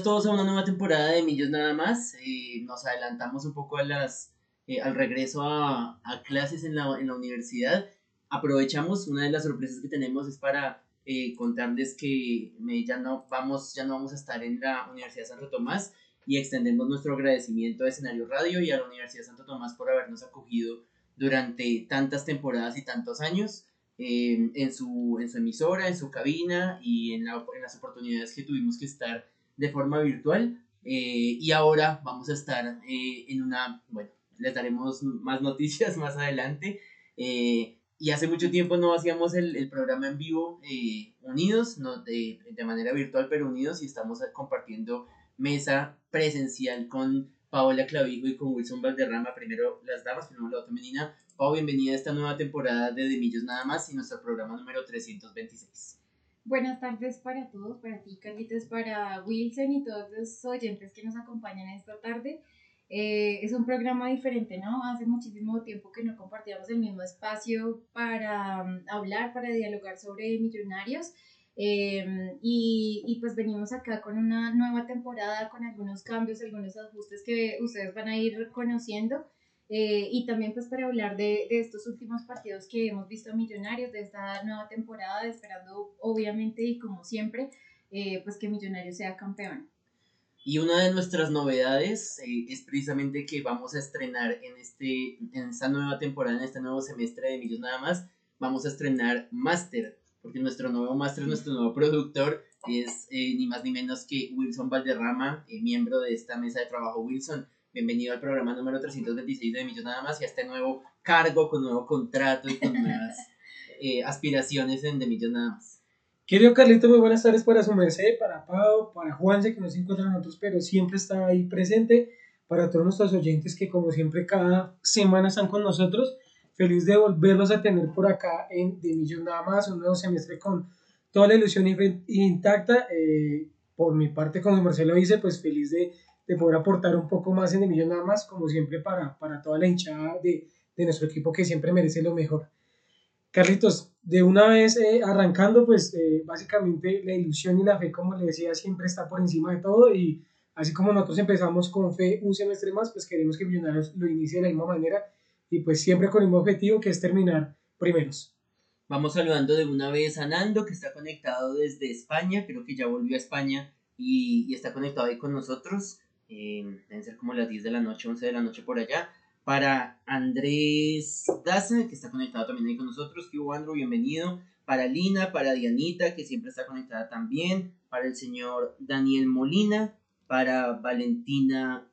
Bienvenidos todos a una nueva temporada de Millos Nada más. Eh, nos adelantamos un poco a las, eh, al regreso a, a clases en la, en la, universidad. Aprovechamos, una de las sorpresas que tenemos es para eh, contarles que ya, no vamos, ya no vamos a estar en la Universidad Santo Tomás y extendemos nuestro agradecimiento a Escenario Radio y a la Universidad Santo Tomás por habernos acogido durante tantas temporadas y tantos años. en, su, en su emisora, en su cabina y en, la, en las oportunidades que tuvimos que estar de forma virtual. Eh, y ahora vamos a estar eh, en una, bueno, les daremos más noticias más adelante. Eh, y hace mucho tiempo no hacíamos el, el programa en vivo unidos, no de, de, manera virtual, pero unidos, y estamos compartiendo mesa presencial con Paola Clavijo y con Wilson Valderrama, primero las damas, primero la femenina. Pau, bienvenida a esta nueva temporada de De Millos Nada Más y nuestro programa número 326. Buenas tardes para todos, para ti, Carlitos, para Wilson y todos los oyentes que nos acompañan esta tarde. Eh, es un programa diferente, ¿no? Hace muchísimo tiempo que no compartíamos el mismo espacio para um, hablar, para dialogar sobre millonarios. Eh, y, y, pues venimos acá con una nueva temporada, con algunos cambios, algunos ajustes que ustedes van a ir conociendo. Eh, y también pues para hablar de, de, estos últimos partidos que hemos visto Millonarios de esta nueva temporada, esperando obviamente y como siempre, eh, pues que Millonarios sea campeón. Y una de nuestras novedades eh, es precisamente que vamos a estrenar en, este, en esta nueva temporada, en este nuevo semestre de Millos Nada Más, vamos a estrenar Master, porque nuestro nuevo Master, nuestro nuevo productor es ni más ni menos que Wilson Valderrama, miembro de esta mesa de trabajo. Wilson, Bienvenido al programa número 326 de Millos Nada Más y a este nuevo cargo con nuevo contrato y con nuevas eh, aspiraciones en De Millos Nada Más. Querido Carlito, muy buenas tardes para su merced, para Pau, para Juanse, que no se encuentra con nosotros, pero siempre está ahí presente, para todos nuestros oyentes que como siempre cada semana están con nosotros. Feliz de volverlos a tener por acá en De Millos Nada Más, un nuevo semestre con toda la ilusión intacta. Eh, por mi parte, como Marcelo dice, pues feliz de de poder aportar un poco más en el millón nada más, como siempre para, para toda la hinchada de, de, nuestro equipo que siempre merece lo mejor. Carlitos, de una vez eh, arrancando, pues eh, básicamente la ilusión y la fe, como le decía, siempre está por encima de todo y así como nosotros empezamos con fe un semestre más, pues queremos que Millonarios lo inicie de la misma manera y pues siempre con el mismo objetivo que es terminar primeros. Vamos saludando de una vez a Nando, que está conectado desde España, creo que ya volvió a España y, y está conectado ahí con nosotros deben ser como las 10 de la noche, 11 de la noche por allá. Para Andrés Daza, que está conectado también ahí con nosotros. Que Andrew, bienvenido. Para Lina, para Dianita, que siempre está conectada también. Para el señor Daniel Molina. Para Valentina,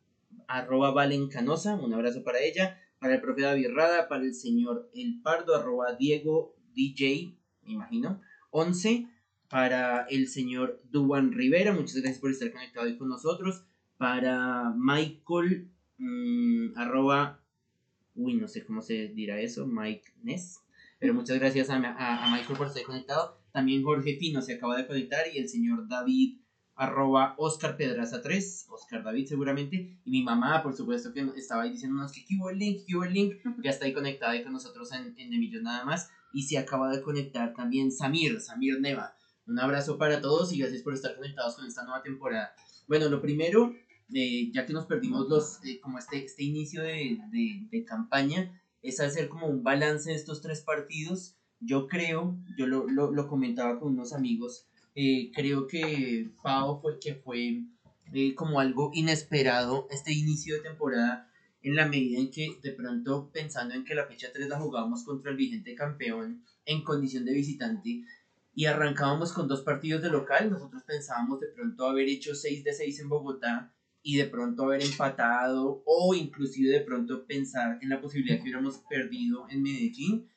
arroba Valencanosa, un abrazo para ella. Para el profe David Rada, para el señor El Pardo, arroba Diego DJ, me imagino. 11 para el señor Duan Rivera. Muchas gracias por estar conectado hoy con nosotros para Michael, mm, arroba, uy, no sé cómo se dirá eso, Mike Ness. Pero muchas gracias a, Michael por estar conectado. También Jorge Fino se acaba de conectar y el señor David arroba Oscar Pedraza 3, Oscar David seguramente, y mi mamá, por supuesto, que estaba ahí diciéndonos que hubo el link, hubo el link, ya está ahí conectada con nosotros en, en De nada más, y se acaba de conectar también Samir, Samir Neva. Un abrazo para todos y gracias por estar conectados con esta nueva temporada. Bueno, lo primero, ya que nos perdimos los, eh, como este, este inicio de, de, de, campaña, es hacer como un balance de estos tres partidos. Yo creo, yo lo, lo, lo comentaba con unos amigos, eh, creo que Pau fue que fue eh, como algo inesperado este inicio de temporada en la medida en que de pronto pensando en que la fecha 3 la jugábamos contra el vigente campeón en condición de visitante y arrancábamos con dos partidos de local, nosotros pensábamos de pronto haber hecho 6 de 6 en Bogotá y de pronto haber empatado o inclusive de pronto pensar en la posibilidad que hubiéramos perdido en Medellín.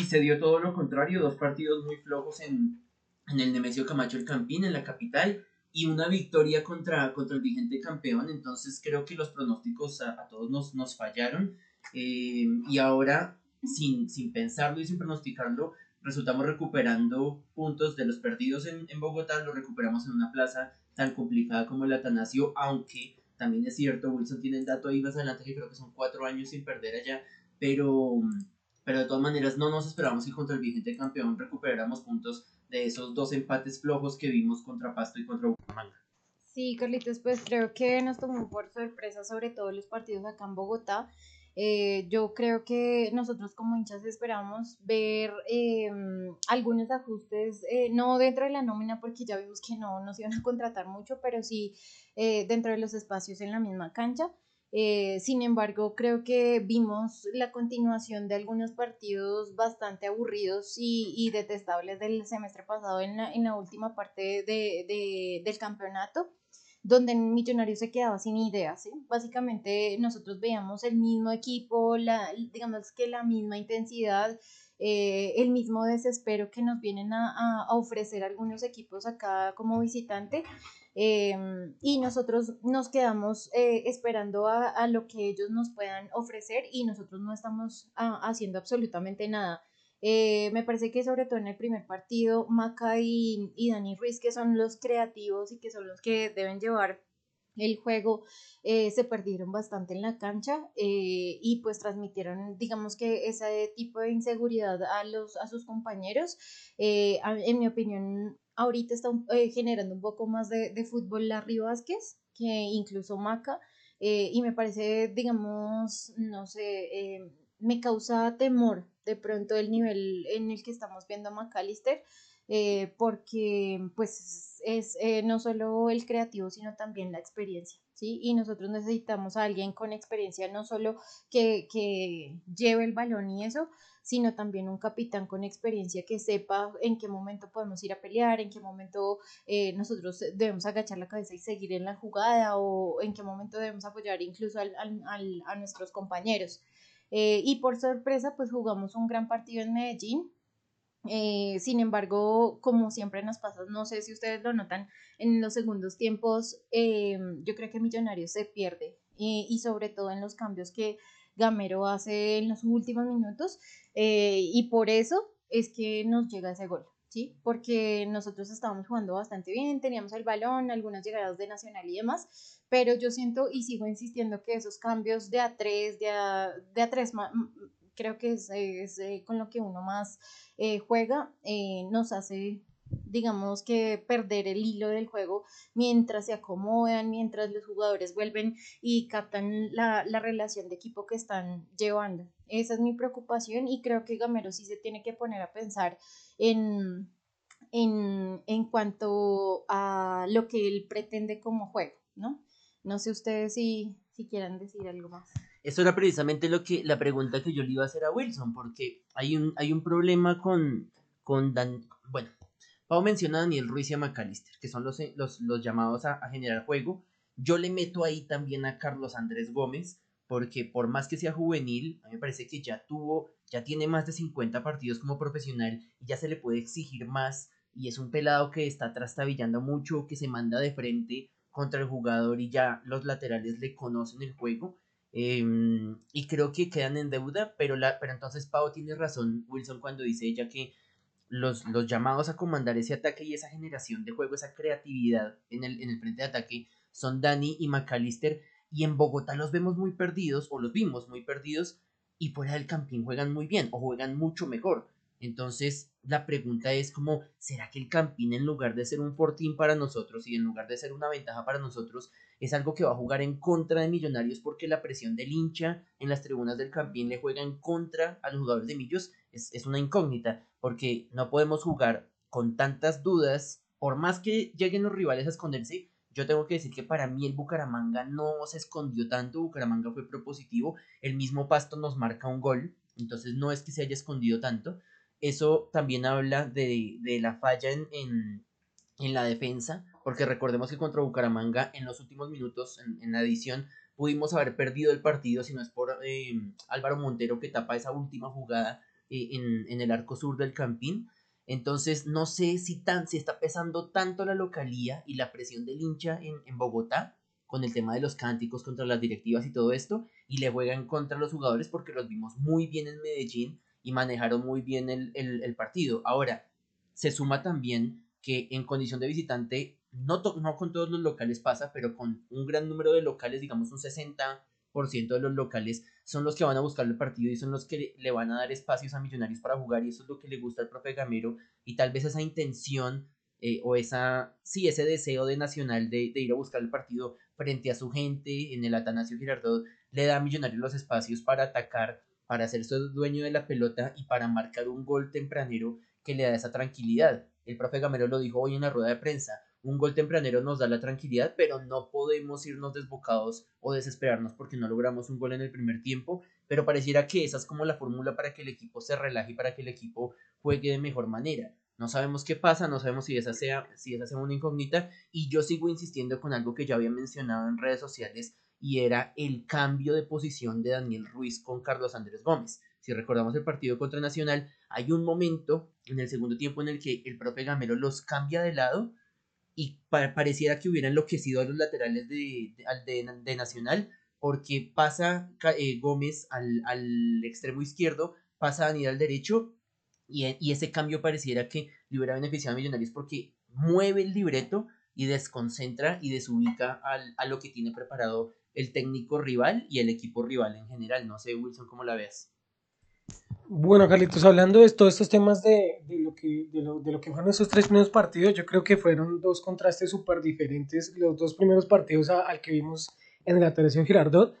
Y se dio todo lo contrario, dos partidos muy flojos en, en el Nemesio Camacho el Campín, en la capital, y una victoria contra, contra el vigente campeón, entonces creo que los pronósticos a, todos nos, nos fallaron. Eh, y ahora sin, sin pensarlo y sin pronosticarlo, resultamos recuperando puntos de los perdidos en, en Bogotá, los recuperamos en una plaza tan complicada como el Atanasio, aunque también es cierto, Wilson tiene el dato ahí más adelante que creo que son cuatro años sin perder allá, pero, pero de todas maneras no nos esperábamos que contra el vigente campeón recuperáramos puntos de esos dos empates flojos que vimos contra Pasto y contra Bucaramanga. Sí, Carlitos, pues creo que nos tomó por sorpresa sobre todo los partidos acá en Bogotá. Eh, yo creo que nosotros como hinchas esperamos ver eh, algunos ajustes, eh, no dentro de la nómina porque ya vimos que no nos iban a contratar mucho, pero sí dentro de los espacios en la misma cancha. sin embargo, creo que vimos la continuación de algunos partidos bastante aburridos y, y detestables del semestre pasado en la, en la última parte de, de, del campeonato donde Millonarios se quedaba sin ideas, ¿sí? Básicamente nosotros veíamos el mismo equipo, la, digamos que la misma intensidad, eh, el mismo desespero que nos vienen a, a, ofrecer algunos equipos acá como visitante. Em, y nosotros nos quedamos eh, esperando a, a, lo que ellos nos puedan ofrecer y nosotros no estamos ah, haciendo absolutamente nada. Eh, me parece que sobre todo en el primer partido, Maca y, y Dani Ruiz, que son los creativos y que son los que deben llevar el juego eh, se perdieron bastante en la cancha eh, y pues transmitieron digamos que ese tipo de inseguridad a los a sus compañeros. En mi opinión ahorita está generando un poco más de, de fútbol Larry Vázquez que incluso Maca y me parece digamos no sé me causa temor de pronto el nivel en el que estamos viendo a McAllister, eh, porque pues es eh, no solo el creativo, sino también la experiencia, ¿sí? Y nosotros necesitamos a alguien con experiencia, no solo que, que lleve el balón y eso, sino también un capitán con experiencia que sepa en qué momento podemos ir a pelear, en qué momento eh, nosotros debemos agachar la cabeza y seguir en la jugada o en qué momento debemos apoyar incluso al, al, a nuestros compañeros. Eh, y por sorpresa, pues jugamos un gran partido en Medellín. Eh, sin embargo, como siempre nos pasa, no sé si ustedes lo notan, en los segundos tiempos eh, yo creo que Millonarios se pierde y sobre todo en los cambios que Gamero hace en los últimos minutos y por eso es que nos llega ese gol. ¿Sí? Porque nosotros estábamos jugando bastante bien, teníamos el balón, algunas llegadas de Nacional y demás, pero yo siento y sigo insistiendo que esos cambios de a tres, de a, de a tres, creo que es, es eh, con lo que uno más eh, juega, eh, nos hace digamos que perder el hilo del juego mientras se acomodan, mientras los jugadores vuelven y captan la, la, relación de equipo que están llevando. Esa es mi preocupación y creo que Gamero sí se tiene que poner a pensar en, en, en cuanto a lo que él pretende como juego, ¿no? No sé ustedes si, si quieran decir algo más. Eso era precisamente lo que, la pregunta que yo le iba a hacer a Wilson, porque hay un, hay un problema con, con Dan, bueno, Pau menciona a Daniel Ruiz y a McAllister, que son los, los, los llamados a, a, generar juego. Yo le meto ahí también a Carlos Andrés Gómez, porque por más que sea juvenil, a mí me parece que ya tuvo, ya tiene más de 50 partidos como profesional y ya se le puede exigir más. Y es un pelado que está trastabillando mucho, que se manda de frente contra el jugador y ya los laterales le conocen el juego. Em, y creo que quedan en deuda, pero, la, pero entonces Pau tiene razón, Wilson, cuando dice ella que los, los llamados a comandar ese ataque y esa generación de juego, esa creatividad en el, en el frente de ataque son Dani y McAllister. Y en Bogotá los vemos muy perdidos, o los vimos muy perdidos, y fuera del campín juegan muy bien, o juegan mucho mejor. Entonces, la pregunta es como, ¿será que el Campín en lugar de ser un fortín para nosotros y en lugar de ser una ventaja para nosotros, es algo que va a jugar en contra de Millonarios porque la presión del hincha en las tribunas del Campín le juega en contra a los jugadores de Millos? Es, es una incógnita porque no podemos jugar con tantas dudas, por más que lleguen los rivales a esconderse, yo tengo que decir que para mí el Bucaramanga no se escondió tanto, Bucaramanga fue propositivo, el mismo Pasto nos marca un gol, entonces no es que se haya escondido tanto, eso también habla de, de la falla en, en, en, la defensa, porque recordemos que contra Bucaramanga en los últimos minutos, en, la edición, pudimos haber perdido el partido si no es por eh, Álvaro Montero que tapa esa última jugada eh, en, en, el arco sur del Campín. Entonces no sé si, tan, si está pesando tanto la localía y la presión del hincha en, en Bogotá con el tema de los cánticos contra las directivas y todo esto, y le juegan contra los jugadores porque los vimos muy bien en Medellín y manejaron muy bien el, el, partido. Ahora, se suma también que en condición de visitante, no, no con todos los locales pasa, pero con un gran número de locales, digamos un 60% de los locales, son los que van a buscar el partido y son los que le, van a dar espacios a Millonarios para jugar y eso es lo que le gusta al profe Gamero y tal vez esa intención eh, o esa, sí, ese deseo de Nacional de, ir a buscar el partido frente a su gente en el Atanasio Girardot le da a Millonarios los espacios para atacar, para hacerse dueño de la pelota y para marcar un gol tempranero que le da esa tranquilidad. El profe Gamero lo dijo hoy en la rueda de prensa, un gol tempranero nos da la tranquilidad, pero no podemos irnos desbocados o desesperarnos porque no logramos un gol en el primer tiempo, pero pareciera que esa es como la fórmula para que el equipo se relaje y para que el equipo juegue de mejor manera. No sabemos qué pasa, no sabemos si esa sea, si esa sea una incógnita. Y yo sigo insistiendo con algo que ya había mencionado en redes sociales y era el cambio de posición de Daniel Ruiz con Carlos Andrés Gómez. Si recordamos el partido contra Nacional, hay un momento en el segundo tiempo en el que el profe Gamero los cambia de lado y pareciera que hubiera enloquecido a los laterales de, de, Nacional porque pasa eh, Gómez al, al extremo izquierdo, pasa Daniel al derecho y, ese cambio pareciera que le hubiera beneficiado a Millonarios porque mueve el libreto y desconcentra y desubica al, a lo que tiene preparado el técnico rival y el equipo rival en general. No sé, Wilson, ¿cómo la ves? Bueno, Carlitos, hablando de todos estos temas de, lo, que, de, lo, de lo que fueron esos tres primeros partidos, yo creo que fueron dos contrastes súper diferentes. Los dos primeros partidos al que vimos en la televisión Girardot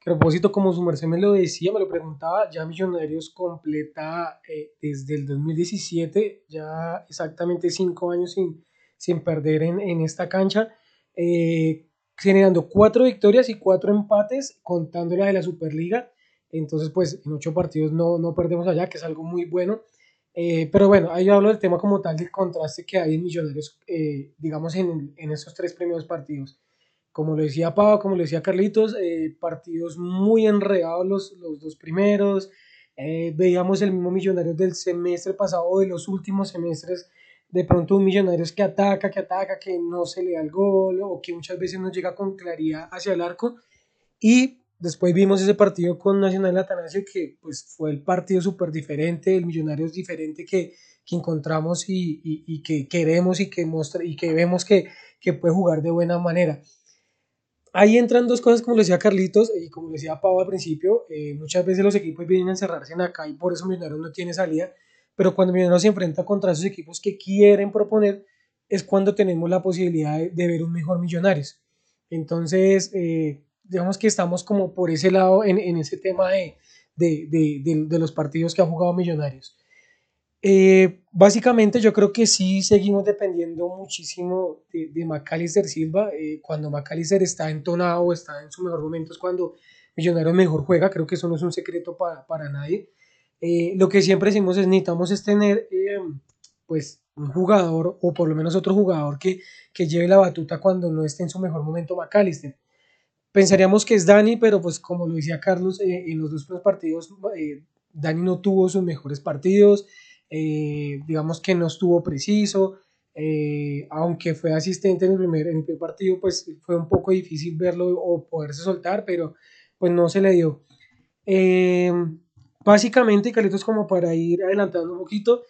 a propósito, como su merced me lo decía, me lo preguntaba, ya Millonarios completa eh, desde el 2017, ya exactamente cinco años sin, sin perder en, en esta cancha, eh, generando cuatro victorias y cuatro empates, contando la de la Superliga. Entonces, pues en ocho partidos no, no perdemos allá, que es algo muy bueno. Eh, pero bueno, ahí hablo del tema como tal, del contraste que hay en Millonarios, digamos, en, en esos tres primeros partidos como lo decía Pau, como lo decía Carlitos, eh, partidos muy enredados los, los dos primeros. Eh, veíamos el mismo Millonarios del semestre pasado o de los últimos semestres, de pronto un Millonarios que ataca, que ataca, que no se le da el gol o que muchas veces no llega con claridad hacia el arco. Y después vimos ese partido con Nacional Atanasio que pues fue el partido súper diferente, el Millonarios diferente que, que encontramos y, y, y, que queremos y que, muestra, y que vemos que, que puede jugar de buena manera ahí entran dos cosas, como decía Carlitos y como decía Pau al principio, eh, muchas veces los equipos vienen a encerrarse en acá y por eso Millonarios no tiene salida, pero cuando Millonarios se enfrenta contra esos equipos que quieren proponer, es cuando tenemos la posibilidad de, ver un mejor Millonarios. Entonces, eh, digamos que estamos como por ese lado en, en ese tema de, de, de, de, los partidos que ha jugado Millonarios. Eh, básicamente yo creo que sí seguimos dependiendo muchísimo de, Macalister Silva. Eh, cuando Macalister está entonado o está en su mejor momento es cuando Millonarios mejor juega. Creo que eso no es un secreto para, para nadie. Eh, lo que siempre decimos es necesitamos es tener pues un jugador o por lo menos otro jugador que, que lleve la batuta cuando no esté en su mejor momento Macalister. Pensaríamos que es Dani, pero pues como lo decía Carlos, en los dos primeros partidos Dani no tuvo sus mejores partidos. Eh, digamos que no estuvo preciso, eh, aunque fue asistente en el, primer, en el primer partido, pues fue un poco difícil verlo o poderse soltar, pero pues no se le dio. Eh, básicamente, Carlitos, como para ir adelantando un poquito,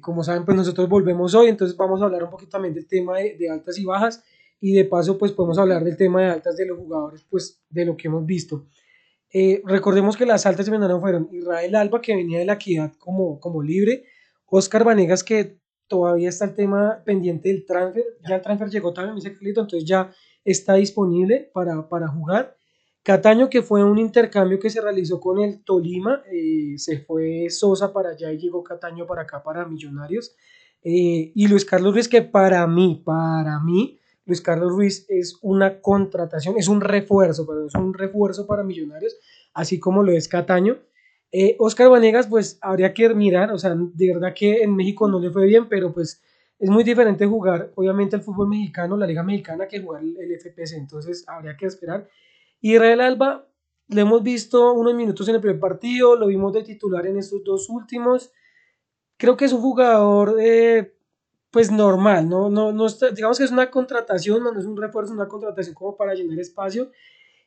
como saben, pues nosotros volvemos hoy, entonces vamos a hablar un poquito también del tema de, de, altas y bajas y de paso pues podemos hablar del tema de altas de los jugadores, pues de lo que hemos visto. Eh, recordemos que las altas de fueron Israel Alba, que venía de la equidad como, como libre, Oscar Vanegas, que todavía está el tema pendiente del transfer, ya el transfer llegó también, dice entonces ya está disponible para, para jugar. Cataño, que fue un intercambio que se realizó con el Tolima, eh, se fue Sosa para allá y llegó Cataño para acá, para Millonarios. Eh, y Luis Carlos Ruiz, que para mí, para mí, Luis Carlos Ruiz es una contratación, es un refuerzo, pero es un refuerzo para Millonarios, así como lo es Cataño. Eh, Oscar Vanegas, pues habría que mirar, o sea, de verdad que en México no le fue bien, pero pues es muy diferente jugar, obviamente, el fútbol mexicano, la Liga Mexicana, que jugar el, FPC, entonces habría que esperar. Israel Alba, le hemos visto unos minutos en el primer partido, lo vimos de titular en estos dos últimos. Creo que es un jugador eh, pues normal, no, no, no digamos que es una contratación, no es un refuerzo, es una contratación como para llenar espacio.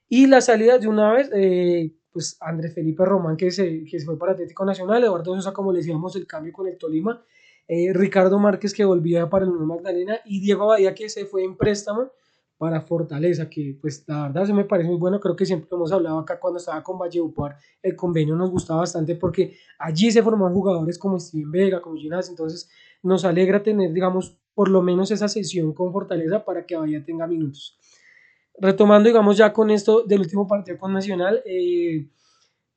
Y la salida de una vez, eh, pues Andrés Felipe Román que se, que se fue para Atlético Nacional, Eduardo Sosa, como le decíamos, el cambio con el Tolima, eh, Ricardo Márquez que volvía para el Nuevo Magdalena y Diego Bahía que se fue en préstamo para Fortaleza, que pues la verdad se me parece muy bueno, creo que siempre hemos hablado acá cuando estaba con Valledupar, el convenio nos gustaba bastante porque allí se forman jugadores como Steven Vega, como Ginás, entonces nos alegra tener, digamos, por lo menos esa sesión con Fortaleza para que Bahía tenga minutos. Retomando, digamos, ya con esto del último partido con Nacional, eh,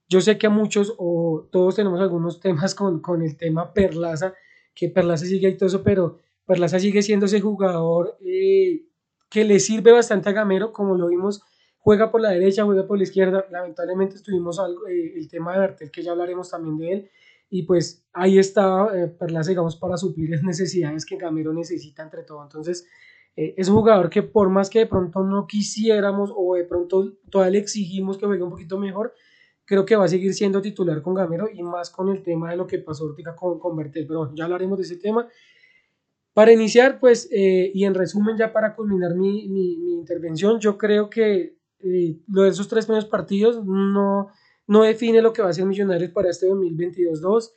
yo sé que a muchos o todos tenemos algunos temas con, con el tema Perlaza, que Perlaza sigue ahí todo eso, pero Perlaza sigue siendo ese jugador eh, que le sirve bastante a Gamero, como lo vimos, juega por la derecha, juega por la izquierda. Lamentablemente estuvimos algo, eh, el tema de Bertel, que ya hablaremos también de él. Y pues ahí está eh, digamos, para suplir las necesidades que Gamero necesita entre todo. Entonces, eh, es un jugador que por más que de pronto no quisiéramos o de pronto todavía le exigimos que juegue un poquito mejor, creo que va a seguir siendo titular con Gamero y más con el tema de lo que pasó ahorita con, con Bertel. Pero ya hablaremos de ese tema. Para iniciar, pues, eh, y en resumen, ya para culminar mi, mi, mi intervención, yo creo que eh, lo de esos tres primeros partidos no, no define lo que va a ser Millonarios para este 2022-2.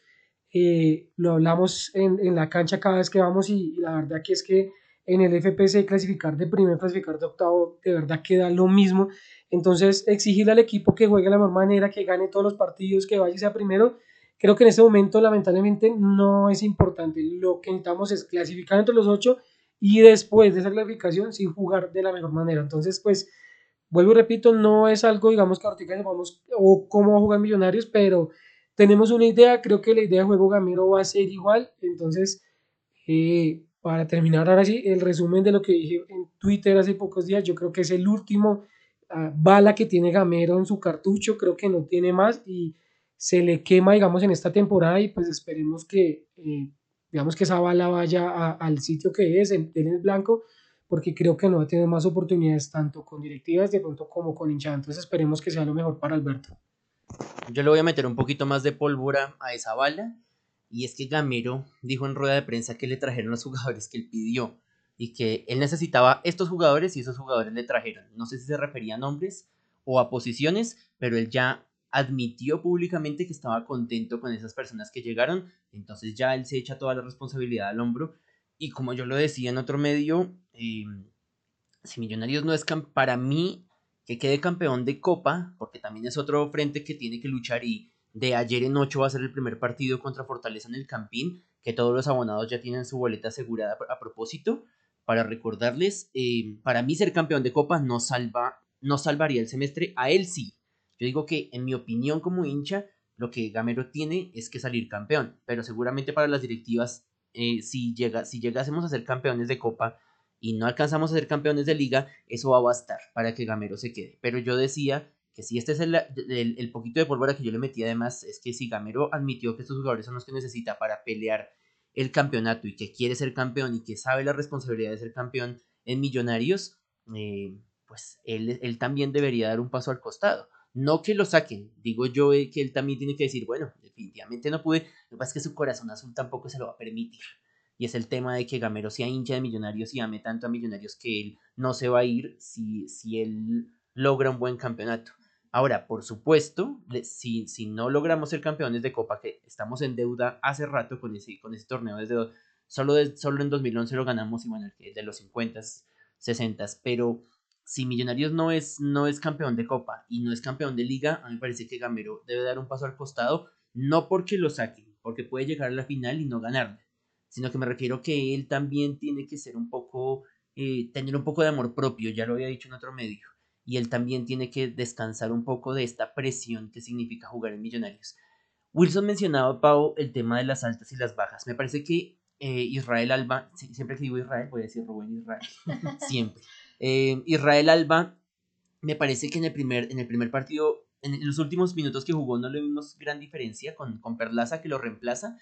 Eh, lo hablamos en, en, la cancha cada vez que vamos y, la verdad que es que en el FPC clasificar de primer, clasificar de octavo, de verdad queda lo mismo. Entonces, exigirle al equipo que juegue de la mejor manera, que gane todos los partidos, que vaya y sea primero, Creo que en este momento, lamentablemente, no es importante. Lo que necesitamos es clasificar entre los ocho y después de esa clasificación, sí jugar de la mejor manera. Entonces, pues, vuelvo y repito, no es algo, digamos, que ahorita vamos o cómo jugar Millonarios, pero tenemos una idea. Creo que la idea de juego Gamero va a ser igual. Entonces, eh, para terminar ahora sí, el resumen de lo que dije en Twitter hace pocos días, yo creo que es el último uh, bala que tiene Gamero en su cartucho. Creo que no tiene más y se le quema, digamos, en esta temporada y pues esperemos que, eh, digamos, que esa bala vaya a, al sitio que es, en, el blanco, porque creo que no va a tener más oportunidades tanto con directivas de pronto como con hinchada. Entonces esperemos que sea lo mejor para Alberto. Yo le voy a meter un poquito más de pólvora a esa bala. Y es que Gamero dijo en rueda de prensa que le trajeron los jugadores que él pidió y que él necesitaba estos jugadores y esos jugadores le trajeron. No sé si se refería a nombres o a posiciones, pero él ya admitió públicamente que estaba contento con esas personas que llegaron, entonces ya él se echa toda la responsabilidad al hombro y como yo lo decía en otro medio, eh, si Millonarios no es para mí que quede campeón de Copa, porque también es otro frente que tiene que luchar y de ayer en ocho va a ser el primer partido contra Fortaleza en el Campín, que todos los abonados ya tienen su boleta asegurada a propósito, para recordarles, eh, para mí ser campeón de Copa no salva, no salvaría el semestre, a él sí, yo digo que, en mi opinión como hincha, lo que Gamero tiene es que salir campeón, pero seguramente para las directivas, eh, si, llega, si llegásemos a ser campeones de Copa y no alcanzamos a ser campeones de Liga, eso va a bastar para que Gamero se quede. Pero yo decía que si este es el, poquito de pólvora que yo le metí además, es que si Gamero admitió que estos jugadores son los que necesita para pelear el campeonato y que quiere ser campeón y que sabe la responsabilidad de ser campeón en Millonarios, eh, pues él, él también debería dar un paso al costado. No que lo saquen, digo yo eh, que él también tiene que decir, bueno, definitivamente no pude, lo que pasa es que su corazón azul tampoco se lo va a permitir. Y es el tema de que Gamero sea hincha de Millonarios y ame tanto a Millonarios que él no se va a ir si, si él logra un buen campeonato. Ahora, por supuesto, si, si no logramos ser campeones de Copa, que estamos en deuda hace rato con ese, con ese torneo, desde solo, de, solo en 2011 lo ganamos y bueno, el de los 50, 60, pero si Millonarios no es, no es campeón de Copa y no es campeón de Liga, a mí me parece que Gamero debe dar un paso al costado, no porque lo saquen, porque puede llegar a la final y no ganarle, sino que me refiero que él también tiene que ser un poco, eh, tener un poco de amor propio, ya lo había dicho en otro medio, y él también tiene que descansar un poco de esta presión que significa jugar en Millonarios. Wilson mencionaba, Pau, el tema de las altas y las bajas. Me parece que eh, Israel Alba, siempre que digo Israel, voy a decir Rubén Israel, siempre. Eh, Israel Alba, me parece que en el primer, en el primer partido, en, los últimos minutos que jugó, no le vimos gran diferencia con, con Perlaza que lo reemplaza.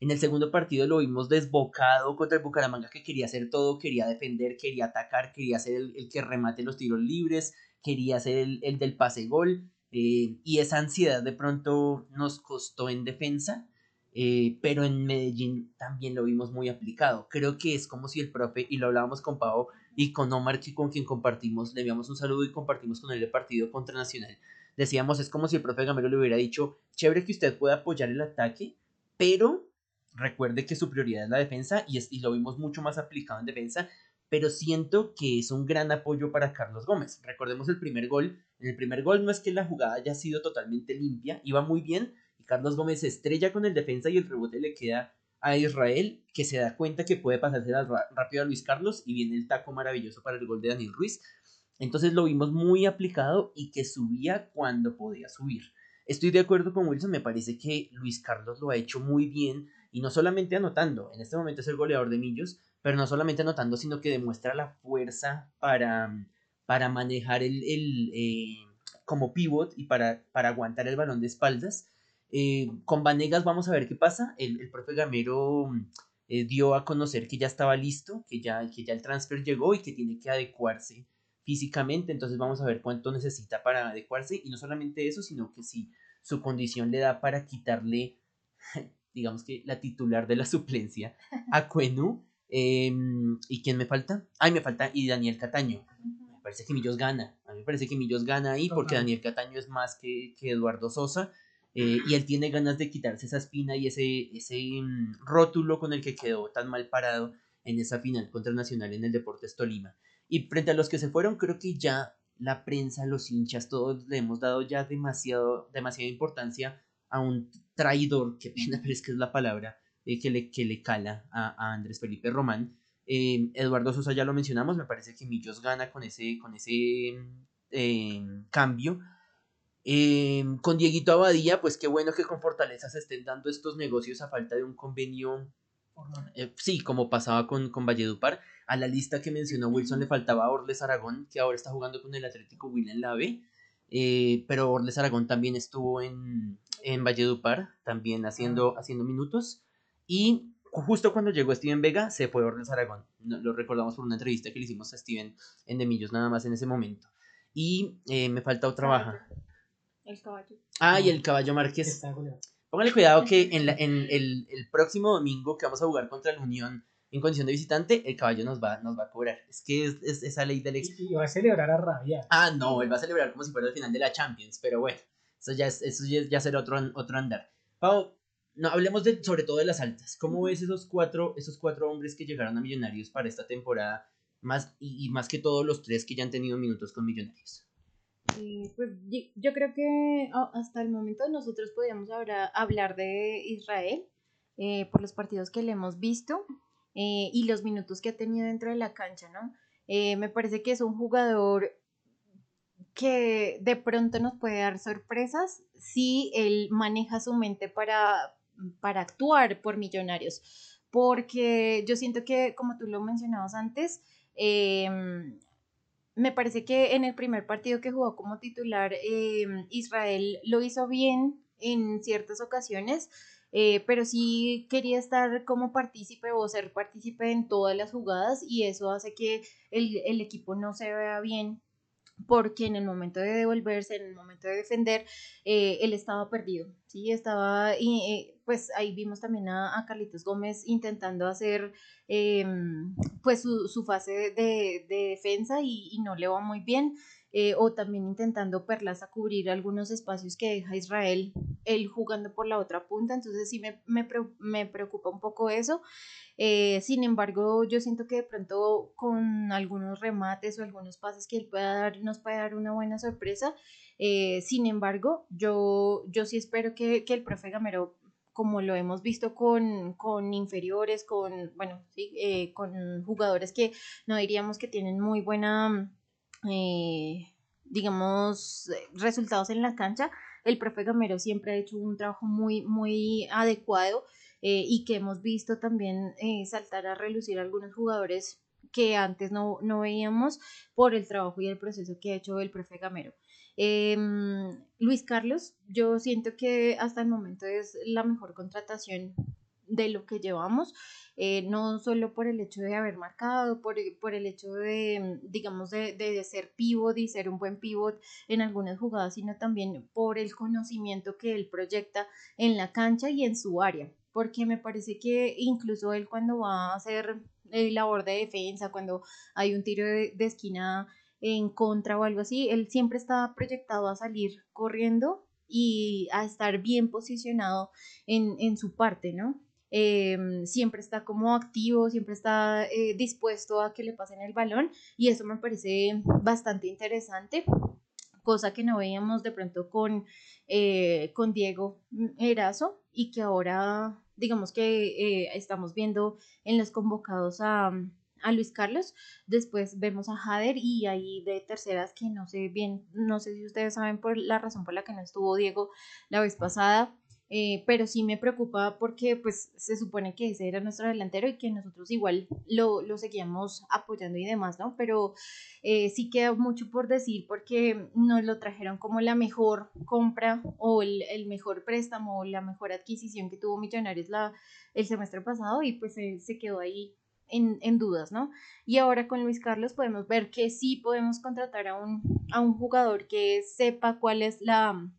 En el segundo partido lo vimos desbocado contra el Bucaramanga que quería hacer todo, quería defender, quería atacar, quería ser el, que remate los tiros libres, quería ser el, del pase gol. Eh, y esa ansiedad de pronto nos costó en defensa. Eh, pero en Medellín también lo vimos muy aplicado. Creo que es como si el profe, y lo hablábamos con Pau, y con Omar, con quien compartimos, le enviamos un saludo y compartimos con él el partido contra Nacional. Decíamos, es como si el profe Gamero le hubiera dicho, chévere que usted pueda apoyar el ataque, pero recuerde que su prioridad es la defensa y, es, y lo vimos mucho más aplicado en defensa, pero siento que es un gran apoyo para Carlos Gómez. Recordemos el primer gol. En el primer gol no es que la jugada haya sido totalmente limpia, iba muy bien y Carlos Gómez se estrella con el defensa y el rebote le queda a Israel, que se da cuenta que puede pasarse rápido a Luis Carlos y viene el taco maravilloso para el gol de Daniel Ruiz. Entonces lo vimos muy aplicado y que subía cuando podía subir. Estoy de acuerdo con Wilson, me parece que Luis Carlos lo ha hecho muy bien y no solamente anotando, en este momento es el goleador de Millos, pero no solamente anotando, sino que demuestra la fuerza para, para manejar el, el eh, como pivot y para, para aguantar el balón de espaldas. Eh, con Vanegas vamos a ver qué pasa. El, el profe Gamero eh, dio a conocer que ya estaba listo, que ya, que ya el transfer llegó y que tiene que adecuarse físicamente. Entonces vamos a ver cuánto necesita para adecuarse. Y no solamente eso, sino que si su condición le da para quitarle, digamos que la titular de la suplencia a Cuenu Em, ¿Y quién me falta? Ay, me falta y Daniel Cataño. Me parece que Millos gana. A mí me parece que Millos gana ahí porque Daniel Cataño es más que, que Eduardo Sosa. Eh, y él tiene ganas de quitarse esa espina y ese, ese mm, rótulo con el que quedó tan mal parado en esa final contra Nacional en el Deportes Tolima. Y frente a los que se fueron, creo que ya la prensa, los hinchas, todos le hemos dado ya demasiado, demasiada importancia a un traidor, qué pena, pero es que es la palabra, eh, que, le, que le cala a, Andrés Felipe Román. Eh, Eduardo Sosa ya lo mencionamos, me parece que Millos gana con ese, con ese em, cambio. Em, con Dieguito Abadía, pues qué bueno que con Fortaleza se estén dando estos negocios a falta de un convenio. Eh, sí, como pasaba con, con Valledupar. A la lista que mencionó Wilson le faltaba Orles Aragón, que ahora está jugando con el Atlético Will en la B. pero Orles Aragón también estuvo en, en Valledupar, también haciendo, haciendo minutos. Y justo cuando llegó Steven Vega, se fue Orles Aragón. Lo recordamos por una entrevista que le hicimos a Steven en Demillos, nada más en ese momento. Y eh, me falta otra baja. El caballo. Ah, y el caballo Márquez. Póngale cuidado que en, en el, el, próximo domingo que vamos a jugar contra la Unión en condición de visitante, el caballo nos va, nos va a cobrar. Es que es, esa ley del ex. Y va a celebrar a rabia. Ah, no, él va a celebrar como si fuera el final de la Champions, pero bueno, eso ya, es, eso ya, ya será otro, otro andar. Pau, no, hablemos de, sobre todo de las altas. ¿Cómo ves esos cuatro, esos cuatro hombres que llegaron a Millonarios para esta temporada? Más, y, más que todos los tres que ya han tenido minutos con Millonarios. Eh, pues yo creo que oh, hasta el momento nosotros podríamos hablar de Israel eh, por los partidos que le hemos visto eh, y los minutos que ha tenido dentro de la cancha, ¿no? me parece que es un jugador que de pronto nos puede dar sorpresas si él maneja su mente para para actuar por millonarios, porque yo siento que, como tú lo mencionabas antes, em, me parece que en el primer partido que jugó como titular, em, Israel lo hizo bien en ciertas ocasiones, eh, pero sí quería estar como partícipe o ser partícipe en todas las jugadas y eso hace que el, el equipo no se vea bien porque en el momento de devolverse, en el momento de defender, eh, él estaba perdido, ¿sí? Estaba, y, eh, pues ahí vimos también a, Carlitos Gómez intentando hacer, em, pues su, fase de, defensa y, no le va muy bien, eh, o también intentando Perlas a cubrir algunos espacios que deja Israel, él jugando por la otra punta, entonces sí me, me preocupa un poco eso. Eh, sin embargo, yo siento que de pronto con algunos remates o algunos pases que él pueda dar, nos puede dar una buena sorpresa. Eh, sin embargo, yo, yo sí espero que, el profe Gamero, como lo hemos visto con, inferiores, con, bueno, eh, con jugadores que no diríamos que tienen muy buena, digamos, resultados en la cancha, el profe Gamero siempre ha hecho un trabajo muy, muy adecuado eh, y que hemos visto también eh, saltar a relucir algunos jugadores que antes no, no, veíamos por el trabajo y el proceso que ha hecho el profe Gamero. Em, Luis Carlos, yo siento que hasta el momento es la mejor contratación de lo que llevamos, eh, no solo por el hecho de haber marcado, por, por el hecho de, digamos, de, de, ser pivot y ser un buen pivot en algunas jugadas, sino también por el conocimiento que él proyecta en la cancha y en su área porque me parece que incluso él cuando va a hacer el labor de defensa, cuando hay un tiro de, esquina en contra o algo así, él siempre está proyectado a salir corriendo y a estar bien posicionado en, su parte, ¿no? Em, siempre está como activo, siempre está eh, dispuesto a que le pasen el balón y eso me parece bastante interesante, cosa que no veíamos de pronto con, eh, con Diego Erazo y que ahora digamos que eh, estamos viendo en los convocados a a Luis Carlos, después vemos a Jader y ahí de terceras que no sé bien, no sé si ustedes saben por la razón por la que no estuvo Diego la vez pasada, eh, pero sí me preocupa porque pues se supone que ese era nuestro delantero y que nosotros igual lo, lo seguíamos apoyando y demás, ¿no? Pero eh, sí queda mucho por decir porque nos lo trajeron como la mejor compra o el, el mejor préstamo o la mejor adquisición que tuvo Millonarios la, el semestre pasado y pues se quedó ahí en, dudas, ¿no? Y ahora con Luis Carlos podemos ver que sí podemos contratar a un, a un jugador que sepa cuál es la,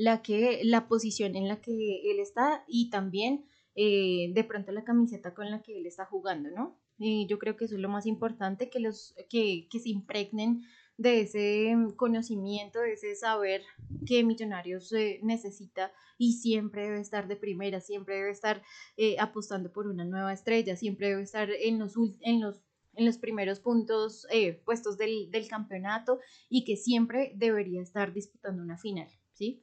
la, que, la posición en la que él está y también eh, de pronto la camiseta con la que él está jugando, ¿no? Y yo creo que eso es lo más importante, que, los, que, que se impregnen de ese conocimiento, de ese saber que Millonarios eh, necesita y siempre debe estar de primera, siempre debe estar eh, apostando por una nueva estrella, siempre debe estar en los, en los, en los primeros puntos puestos del, del, campeonato y que siempre debería estar disputando una final, ¿sí?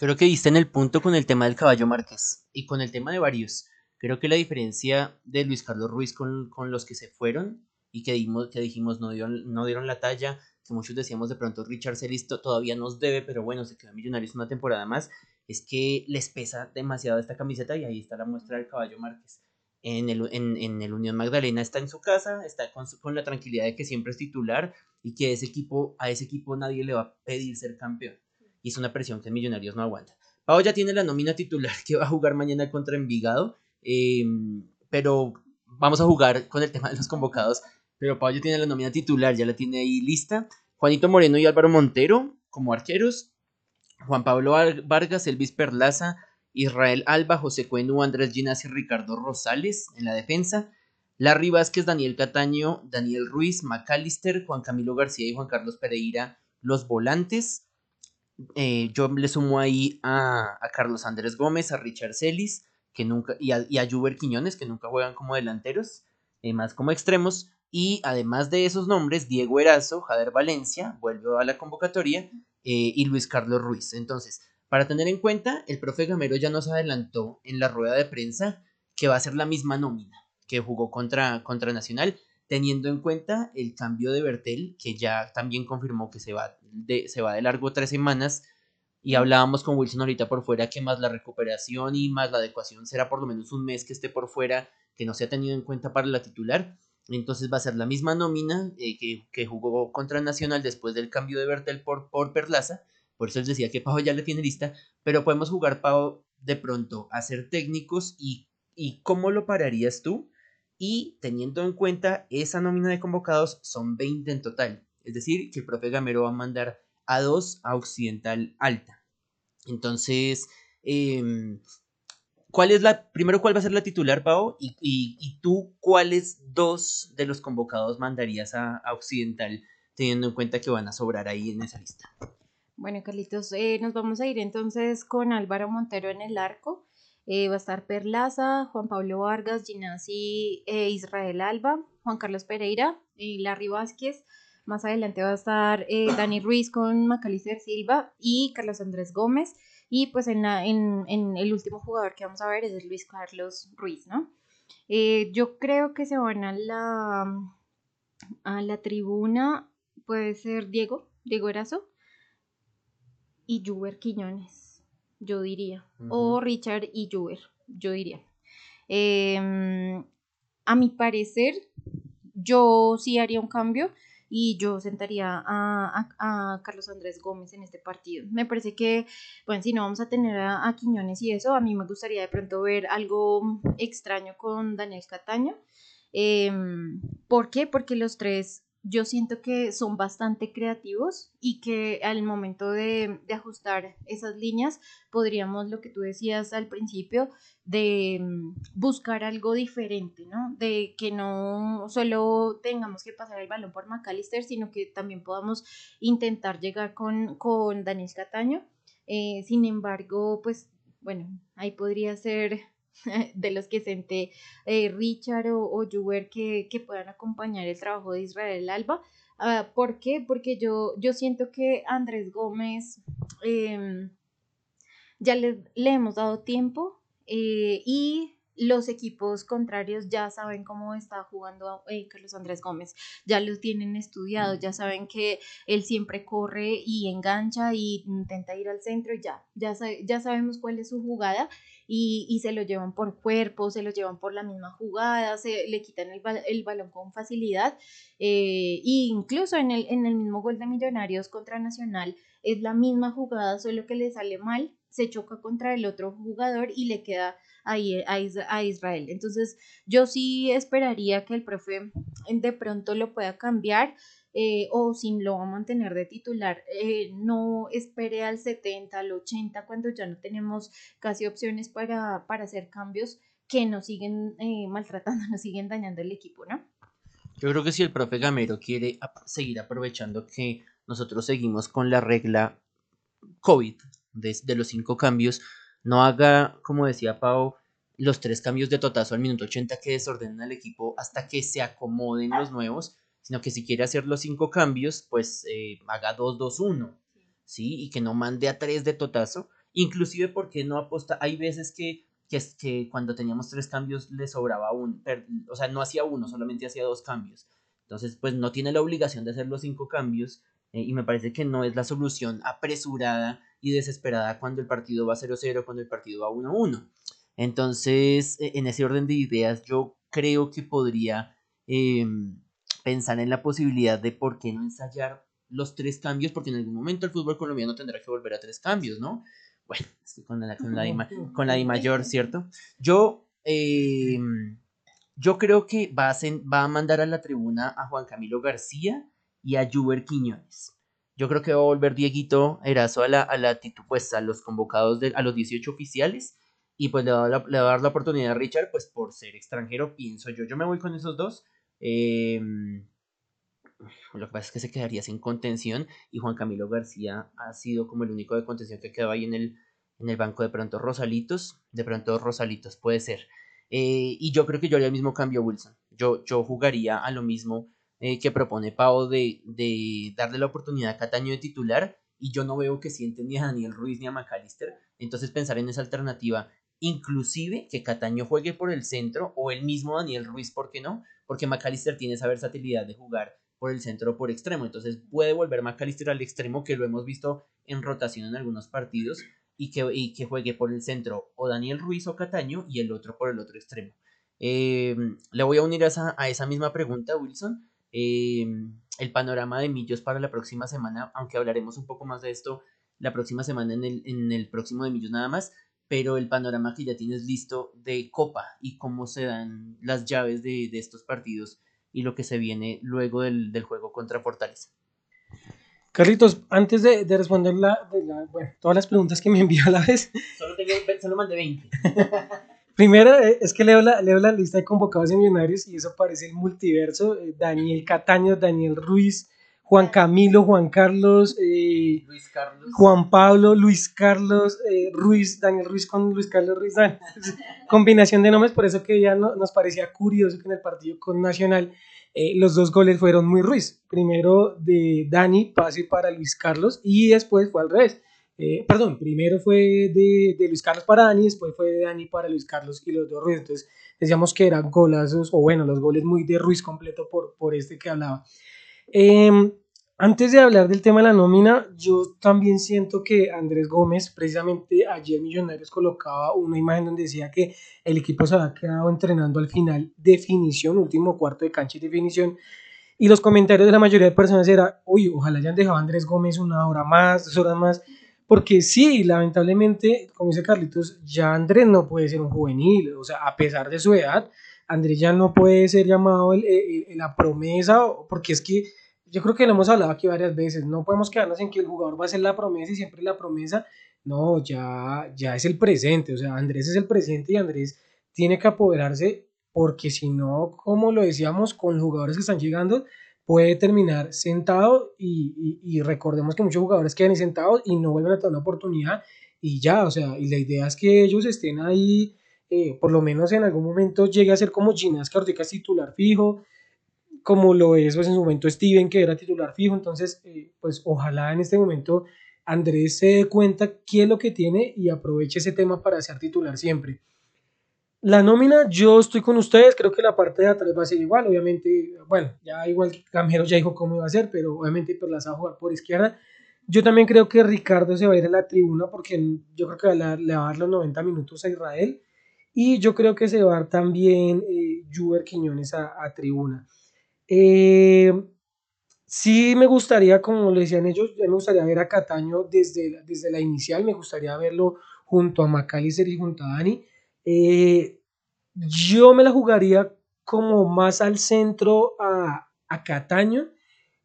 Creo que diste en el punto con el tema del caballo Márquez y con el tema de varios. Creo que la diferencia de Luis Carlos Ruiz con, con los que se fueron y que, dimos, que dijimos no dieron, no dieron la talla, que muchos decíamos de pronto Richard Celisto todavía nos debe, pero bueno, se quedó Millonarios una temporada más, es que les pesa demasiado esta camiseta y ahí está la muestra del caballo Márquez. En el, en, en el Unión Magdalena está en su casa, está con, con la tranquilidad de que siempre es titular y que ese equipo, a ese equipo nadie le va a pedir ser campeón. Y es una presión que Millonarios no aguanta. Pau ya tiene la nómina titular que va a jugar mañana contra Envigado, eh, pero vamos a jugar con el tema de los convocados pero Pablo tiene la nómina titular, ya la tiene ahí lista. Juanito Moreno y Álvaro Montero como arqueros. Juan Pablo Vargas, Elvis Perlaza, Israel Alba, José Cuenú, Andrés Ginas y Ricardo Rosales en la defensa. Larry Vázquez, Daniel Cataño, Daniel Ruiz, McAllister, Juan Camilo García y Juan Carlos Pereira, los volantes. Eh, yo le sumo ahí a, Carlos Andrés Gómez, a Richard Celis, que nunca, y a, y Juber Quiñones, que nunca juegan como delanteros, eh, más como extremos. Y además de esos nombres, Diego Erazo, Jader Valencia, vuelve a la convocatoria, eh, y Luis Carlos Ruiz. Entonces, para tener en cuenta, el profe Gamero ya nos adelantó en la rueda de prensa que va a ser la misma nómina que jugó contra, contra Nacional, teniendo en cuenta el cambio de Bertel, que ya también confirmó que se va de, se va de largo tres semanas. Y hablábamos con Wilson ahorita por fuera que más la recuperación y más la adecuación será por lo menos un mes que esté por fuera, que no se ha tenido en cuenta para la titular. Entonces va a ser la misma nómina eh, que, jugó contra Nacional después del cambio de Bertel por, por Perlaza. Por eso les decía que Pau ya le tiene lista. Pero podemos jugar, Pau, de pronto a ser técnicos. Y, ¿Y cómo lo pararías tú? Y teniendo en cuenta esa nómina de convocados, son 20 en total. Es decir, que el profe Gamero va a mandar a dos a Occidental Alta. Entonces, eh, ¿Cuál es la, primero, cuál va a ser la titular, Pau? Y, y, tú, ¿cuáles dos de los convocados mandarías a, Occidental, teniendo en cuenta que van a sobrar ahí en esa lista? Bueno, Carlitos, eh, nos vamos a ir entonces con Álvaro Montero en el arco. Eh, va a estar Perlaza, Juan Pablo Vargas, Ginasi e Israel Alba, Juan Carlos Pereira y Larry Vázquez. Más adelante va a estar Dani Ruiz con Macalister Silva y Carlos Andrés Gómez. Y pues en, la, en, el último jugador que vamos a ver es Luis Carlos Ruiz, ¿no? Eh, yo creo que se van a la, a la tribuna, puede ser Diego, Diego Erazo y Juber Quiñones, yo diría. O Richard y Juber, yo diría. Em, a mi parecer, yo sí haría un cambio y yo sentaría a, Carlos Andrés Gómez en este partido. Me parece que, bueno, si no vamos a tener a, Quiñones y eso, a mí me gustaría de pronto ver algo extraño con Daniel Cataño. Em, ¿Por qué? Porque los tres yo siento que son bastante creativos y que al momento de, ajustar esas líneas podríamos, lo que tú decías al principio, de mm, buscar algo diferente, ¿no? De que no solo tengamos que pasar el balón por McAllister, sino que también podamos intentar llegar con, con Daniel Cataño. Eh, sin embargo, pues bueno, ahí podría ser de los que senté eh, Richard o, o que, que, puedan acompañar el trabajo de Israel Alba. Uh, ¿Por qué? Porque yo, yo siento que Andrés Gómez em, ya le, le, hemos dado tiempo eh, y los equipos contrarios ya saben cómo está jugando eh, Carlos Andrés Gómez, ya lo tienen estudiado, ya saben que él siempre corre y engancha y intenta ir al centro ya, ya, ya sabemos cuál es su jugada y, se lo llevan por cuerpo, se lo llevan por la misma jugada, se le quitan el, el balón con facilidad e incluso en el, en el mismo gol de Millonarios contra Nacional es la misma jugada, solo que le sale mal, se choca contra el otro jugador y le queda ahí a Israel. Entonces yo sí esperaría que el profe de pronto lo pueda cambiar. Eh, o si lo va a mantener de titular, eh, no espere al 70, al 80, cuando ya no tenemos casi opciones para, para hacer cambios que nos siguen eh, maltratando, nos siguen dañando el equipo, ¿no? Yo creo que si el profe Gamero quiere seguir aprovechando que nosotros seguimos con la regla COVID de, de los cinco cambios, no haga, como decía Pau, los tres cambios de totazo al minuto 80 que desordenen al equipo hasta que se acomoden los nuevos, sino que si quiere hacer los cinco cambios, pues eh, haga 2-2-1, ¿sí? Y que no mande a tres de totazo, inclusive porque no aposta, hay veces que, que, que cuando teníamos tres cambios le sobraba un, o sea, no hacía uno, solamente hacía dos cambios. Entonces, pues no tiene la obligación de hacer los cinco cambios eh, y me parece que no es la solución apresurada y desesperada cuando el partido va 0-0, cuando el partido va 1-1. Entonces, e, en ese orden de ideas, yo creo que podría em, pensar en la posibilidad de por qué no ensayar los tres cambios, porque en algún momento el fútbol colombiano tendrá que volver a tres cambios, ¿no? Bueno, con la, con la, con la mayor, ¿cierto? Yo, em, yo creo que va a, va a mandar a la tribuna a Juan Camilo García y a Juber Quiñones. Yo creo que va a volver Dieguito Erazo a la, a la pues a los convocados, de, a los 18 oficiales, y pues le va, a dar la oportunidad a Richard, pues por ser extranjero, pienso yo. Yo me voy con esos dos. Em, lo que pasa es que se quedaría sin contención y Juan Camilo García ha sido como el único de contención que quedaba ahí en el, en el banco de pronto Rosalitos. De pronto Rosalitos puede ser. Eh, y yo creo que yo haría el mismo cambio Wilson. Yo, yo jugaría a lo mismo eh, que propone Pau de, de, darle la oportunidad a Cataño de titular y yo no veo que sienten ni a Daniel Ruiz ni a McAllister. Entonces pensar en esa alternativa, inclusive que Cataño juegue por el centro o el mismo Daniel Ruiz, ¿por qué no? Porque McAllister tiene esa versatilidad de jugar por el centro o por extremo. Entonces puede volver McAllister al extremo que lo hemos visto en rotación en algunos partidos y que, y que juegue por el centro o Daniel Ruiz o Cataño y el otro por el otro extremo. Eh, le voy a unir a esa, a esa misma pregunta, Wilson. Em, el panorama de Millos para la próxima semana, aunque hablaremos un poco más de esto la próxima semana en el, en el próximo de Millos nada más, pero el panorama que ya tienes listo de Copa y cómo se dan las llaves de, de estos partidos y lo que se viene luego del, del juego contra Fortaleza. Carlitos, antes de, de responder la, de la, bueno, todas las preguntas que me envió a la vez. Solo, tengo, solo mandé 20. Primero eh, es que leo la, leo la lista de convocados en Millonarios y eso parece el multiverso. Eh, Daniel Cataño, Daniel Ruiz, Juan Camilo, Juan Carlos, eh, Luis Carlos. Juan Pablo, Luis Carlos, Ruiz, Daniel Ruiz con Luis Carlos Ruiz. Combinación de nombres, por eso que ya no, nos parecía curioso que en el partido con Nacional los dos goles fueron muy Ruiz. Primero de Dani, pase para Luis Carlos y después fue al revés. Eh, perdón, primero fue de, de, Luis Carlos para Dani, después fue de Dani para Luis Carlos y los dos Ruiz. Entonces decíamos que eran golazos, o bueno, los goles muy de Ruiz completo por, por este que hablaba. Eh, antes de hablar del tema de la nómina, yo también siento que Andrés Gómez, precisamente ayer Millonarios colocaba una imagen donde decía que el equipo se había quedado entrenando al final definición, último cuarto de cancha y definición. Y los comentarios de la mayoría de personas era, uy, ojalá hayan dejado a Andrés Gómez una hora más, dos horas más porque sí, lamentablemente, como dice Carlitos, ya Andrés no puede ser un juvenil, o sea, a pesar de su edad, Ya no puede ser llamado la promesa, porque es que yo creo que lo hemos hablado aquí varias veces, no podemos quedarnos en que el jugador va a ser la promesa y siempre la promesa, no, ya, ya es el presente, o sea, Andrés es el presente y Andrés tiene que apoderarse, porque si no, como lo decíamos, con jugadores que están llegando, puede terminar sentado y, recordemos que muchos jugadores quedan sentados y no vuelven a tener una oportunidad y ya, o sea, y la idea es que ellos estén ahí, eh, por lo menos en algún momento llegue a ser como Ginás, que es titular fijo, como lo es pues, en su momento Steven, que era titular fijo, entonces, eh, pues ojalá en este momento Andrés se dé cuenta qué es lo que tiene y aproveche ese tema para ser titular siempre. La nómina, yo estoy con ustedes, creo que la parte de atrás va a ser igual, obviamente, bueno, ya igual Gamero ya dijo cómo iba a ser, pero obviamente pues las va a jugar por izquierda. Yo también creo que Ricardo se va a ir a la tribuna porque yo creo que le va a dar los 90 minutos a Israel y yo creo que se va a dar también eh, Juber Quiñones a, tribuna. Eh, sí me gustaría, como le decían ellos, me gustaría ver a Cataño desde, desde la inicial, me gustaría verlo junto a Macalister y junto a Dani eh, yo me la jugaría como más al centro a, a Cataño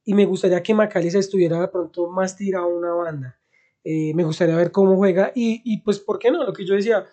y me gustaría que Macalister estuviera de pronto más tirado a una banda. Eh, me gustaría ver cómo juega y, y, pues, ¿por qué no? Lo que yo decía,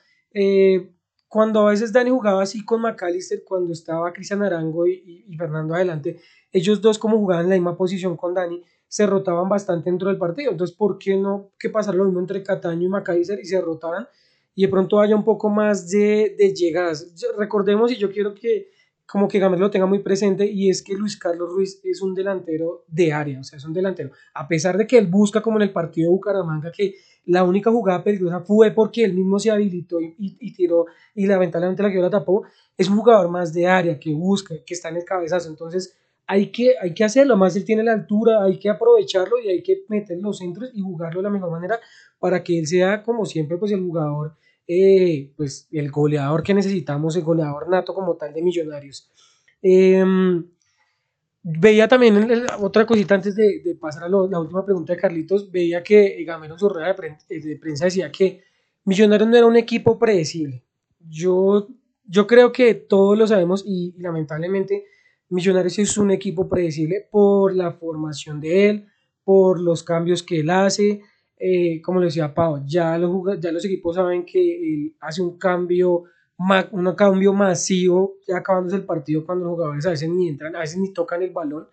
cuando a veces Dani jugaba así con McAllister, cuando estaba Cristian Arango y, y, Fernando adelante, ellos dos como jugaban en la misma posición con Dani, se rotaban bastante dentro del partido. Entonces, ¿por qué no que pasar lo mismo entre Cataño y McAllister y se rotaran y de pronto haya un poco más de, de llegadas. Recordemos, y yo quiero que como que Gámez lo tenga muy presente, y es que Luis Carlos Ruiz es un delantero de área, o sea, es un delantero. A pesar de que él busca, como en el partido de Bucaramanga, que la única jugada peligrosa fue porque él mismo se habilitó y, y, tiró, y lamentablemente la que la tapó, es un jugador más de área, que busca, que está en el cabezazo. Entonces, hay que, hay que hacerlo, más él tiene la altura, hay que aprovecharlo y hay que meter los centros y jugarlo de la mejor manera para que él sea, como siempre, pues el jugador eh, pues el goleador que necesitamos, el goleador nato como tal de Millonarios. Em, veía también otra cosita antes de, pasar a la última pregunta de Carlitos, veía que Gamero en su rueda de, de, prensa decía que Millonarios no era un equipo predecible. Yo, yo creo que todos lo sabemos y, y lamentablemente Millonarios es un equipo predecible por la formación de él, por los cambios que él hace, eh, como le decía Pau, ya los, ya los equipos saben que él hace un cambio, un cambio masivo, ya acabándose el partido cuando los jugadores a veces ni entran, a veces ni tocan el balón.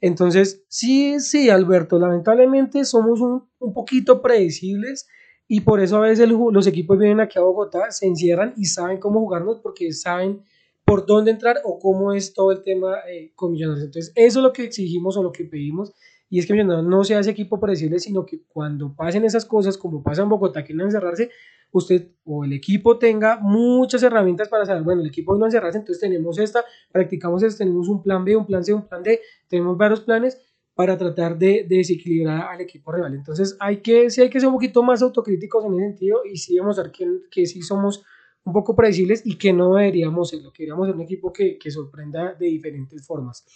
Entonces, sí, sí, Alberto, lamentablemente somos un, un poquito predecibles y por eso a veces los equipos vienen aquí a Bogotá, se encierran y saben cómo jugarnos porque saben por dónde entrar o cómo es todo el tema eh, con Millonarios. Entonces, eso es lo que exigimos o lo que pedimos y es que Millonarios no sea ese equipo predecible, sino que cuando pasen esas cosas, como pasa en Bogotá, que no encerrarse, usted o el equipo tenga muchas herramientas para saber, bueno, el equipo no encerrarse, entonces tenemos esta, practicamos esto, tenemos un plan B, un plan C, un plan D, tenemos varios planes para tratar de, desequilibrar al equipo rival. Entonces hay que, sí hay que ser un poquito más autocríticos en ese sentido y sí demostrar que, que sí somos un poco predecibles y que no deberíamos serlo, queríamos ser un equipo que, que sorprenda de diferentes formas.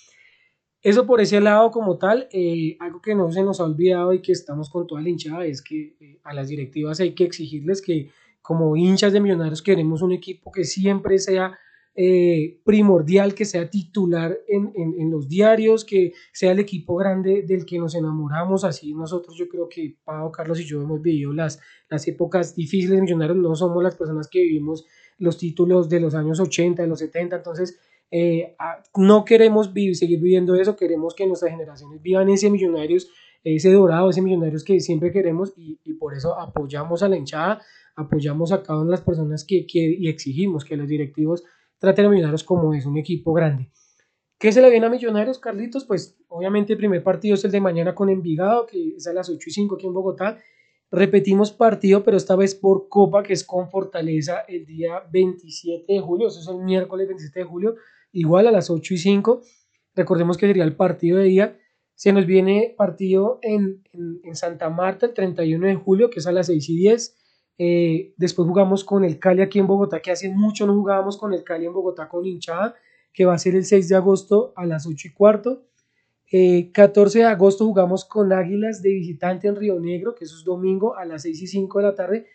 Eso por ese lado como tal, eh, algo que no se nos ha olvidado y que estamos con toda la hinchada es que eh, a las directivas hay que exigirles que como hinchas de millonarios queremos un equipo que siempre sea eh, primordial, que sea titular en, en, los diarios, que sea el equipo grande del que nos enamoramos. Así nosotros yo creo que Pablo, Carlos y yo hemos vivido las, las épocas difíciles de millonarios, no somos las personas que vivimos los títulos de los años 80, de los 70, entonces eh, no queremos vivir, seguir viviendo eso, queremos que nuestras generaciones vivan ese millonarios, ese dorado, ese millonarios que siempre queremos y, y por eso apoyamos a la hinchada, apoyamos a cada una de las personas que, que y exigimos que los directivos traten a Millonarios como es un equipo grande. ¿Qué se le viene a Millonarios, Carlitos? Pues obviamente el primer partido es el de mañana con Envigado, que es a las 8 y 5 aquí en Bogotá. Repetimos partido, pero esta vez por Copa, que es con Fortaleza el día 27 de julio, eso es el miércoles 27 de julio igual a las 8 y 5. Recordemos que sería el partido de día. Se nos viene partido en, en, Santa Marta el 31 de julio, que es a las 6 y 10. Eh, después jugamos con el Cali aquí en Bogotá, que hace mucho no jugábamos con el Cali en Bogotá con hinchada, que va a ser el 6 de agosto a las 8 y cuarto. 14 eh, de agosto jugamos con Águilas de visitante en Río Negro, que eso es domingo a las 6 y 5 de la tarde.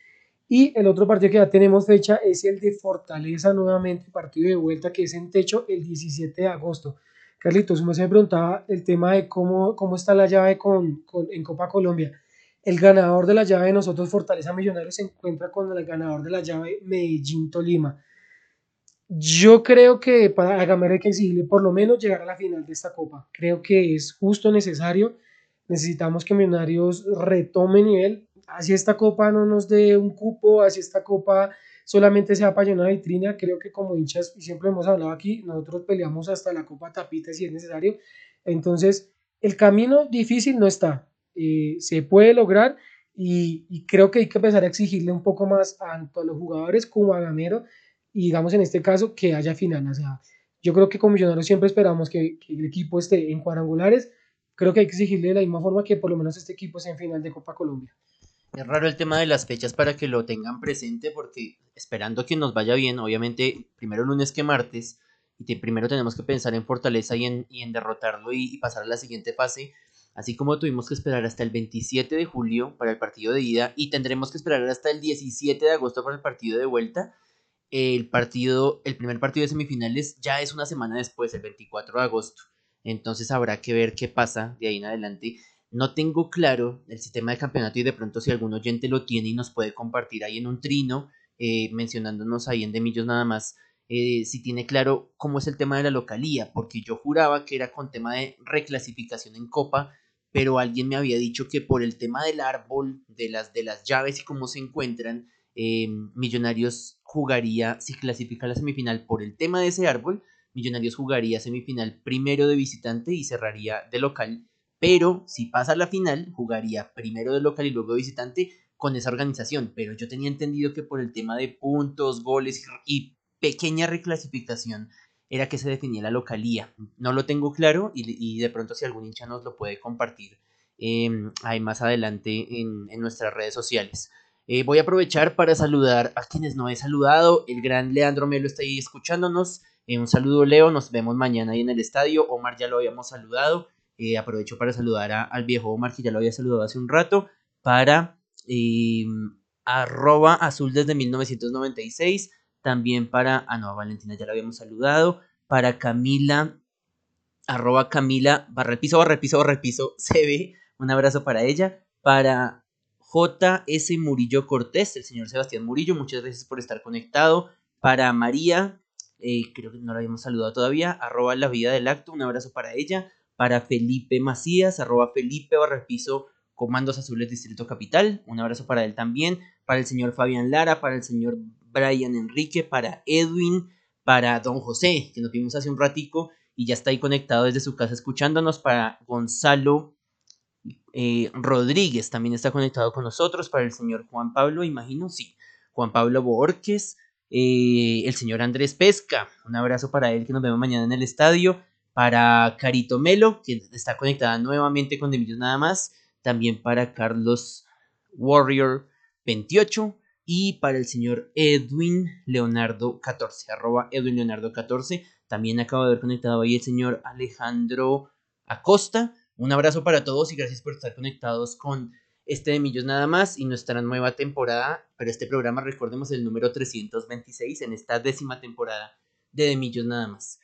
Y el otro partido que ya tenemos fecha es el de Fortaleza nuevamente, partido de vuelta que es en techo el 17 de agosto. Carlitos, se me preguntaba el tema de cómo, cómo está la llave con, con, en Copa Colombia. El ganador de la llave de nosotros, Fortaleza Millonarios, se encuentra con el ganador de la llave Medellín Tolima. Yo creo que para Gamero hay que por lo menos llegar a la final de esta Copa. Creo que es justo, necesario. Necesitamos que Millonarios retome nivel así esta copa no nos dé un cupo, así esta copa solamente sea para llenar vitrina, creo que como hinchas, y siempre hemos hablado aquí, nosotros peleamos hasta la copa tapita si es necesario, entonces el camino difícil no está, eh, se puede lograr y, creo que hay que empezar a exigirle un poco más tanto a los jugadores como a Gamero y digamos en este caso que haya final, o sea, yo creo que como Millonarios siempre esperamos que, que el equipo esté en cuadrangulares, creo que hay que exigirle de la misma forma que por lo menos este equipo esté en final de Copa Colombia. Es raro el tema de las fechas para que lo tengan presente porque esperando que nos vaya bien, obviamente primero lunes que martes, y primero tenemos que pensar en Fortaleza y en, y derrotarlo y, pasar a la siguiente fase, así como tuvimos que esperar hasta el 27 de julio para el partido de ida y tendremos que esperar hasta el 17 de agosto para el partido de vuelta. El partido, el primer partido de semifinales ya es una semana después, el 24 de agosto. Entonces habrá que ver qué pasa de ahí en adelante. No tengo claro el sistema de campeonato y de pronto si algún oyente lo tiene y nos puede compartir ahí en un trino, eh, mencionándonos ahí en Demillos nada más, eh, si tiene claro cómo es el tema de la localía, porque yo juraba que era con tema de reclasificación en Copa, pero alguien me había dicho que por el tema del árbol, de las, de las llaves y cómo se encuentran, eh, Millonarios jugaría, si clasifica la semifinal por el tema de ese árbol, Millonarios jugaría semifinal primero de visitante y cerraría de local, pero si pasa a la final, jugaría primero de local y luego de visitante con esa organización, pero yo tenía entendido que por el tema de puntos, goles y pequeña reclasificación era que se definía la localía. No lo tengo claro y, de pronto si algún hincha nos lo puede compartir em, ahí más adelante en, nuestras redes sociales. Eh, voy a aprovechar para saludar a quienes no he saludado. El gran Leandro Melo está ahí escuchándonos. Eh, un saludo, Leo. Nos vemos mañana ahí en el estadio. Omar ya lo habíamos saludado. Eh, aprovecho para saludar al viejo Omar, que ya lo había saludado hace un rato. Para eh, arroba azul desde 1996. También para. Ah, no, Valentina ya la habíamos saludado. Para Camila. Arroba Camila barra el piso. Se ve. Un abrazo para ella. Para JS Murillo Cortés, el señor Sebastián Murillo. Muchas gracias por estar conectado. Para María eh, creo que no la habíamos saludado todavía, arroba la vida del acto, un abrazo para ella, para Felipe Macías, arroba Felipe barra piso Comandos Azules Distrito Capital, un abrazo para él también, para el señor Fabián Lara, para el señor Brian Enrique, para Edwin, para Don José, que nos vimos hace un ratico y ya está ahí conectado desde su casa escuchándonos, para Gonzalo eh, Rodríguez, también está conectado con nosotros, para el señor Juan Pablo, imagino, sí, Juan Pablo Borges, eh, el señor Andrés Pesca, un abrazo para él que nos vemos mañana en el estadio. Para Carito Melo, que está conectada nuevamente con Demillos nada más. También para Carlos Warrior 28. Y para el señor Edwin Leonardo 14, arroba Edwin Leonardo 14. También acaba de haber conectado ahí el señor Alejandro Acosta. Un abrazo para todos y gracias por estar conectados con este de Millos nada más y nuestra nueva temporada, pero este programa recordemos el número 326 en esta décima temporada de De Millos nada más.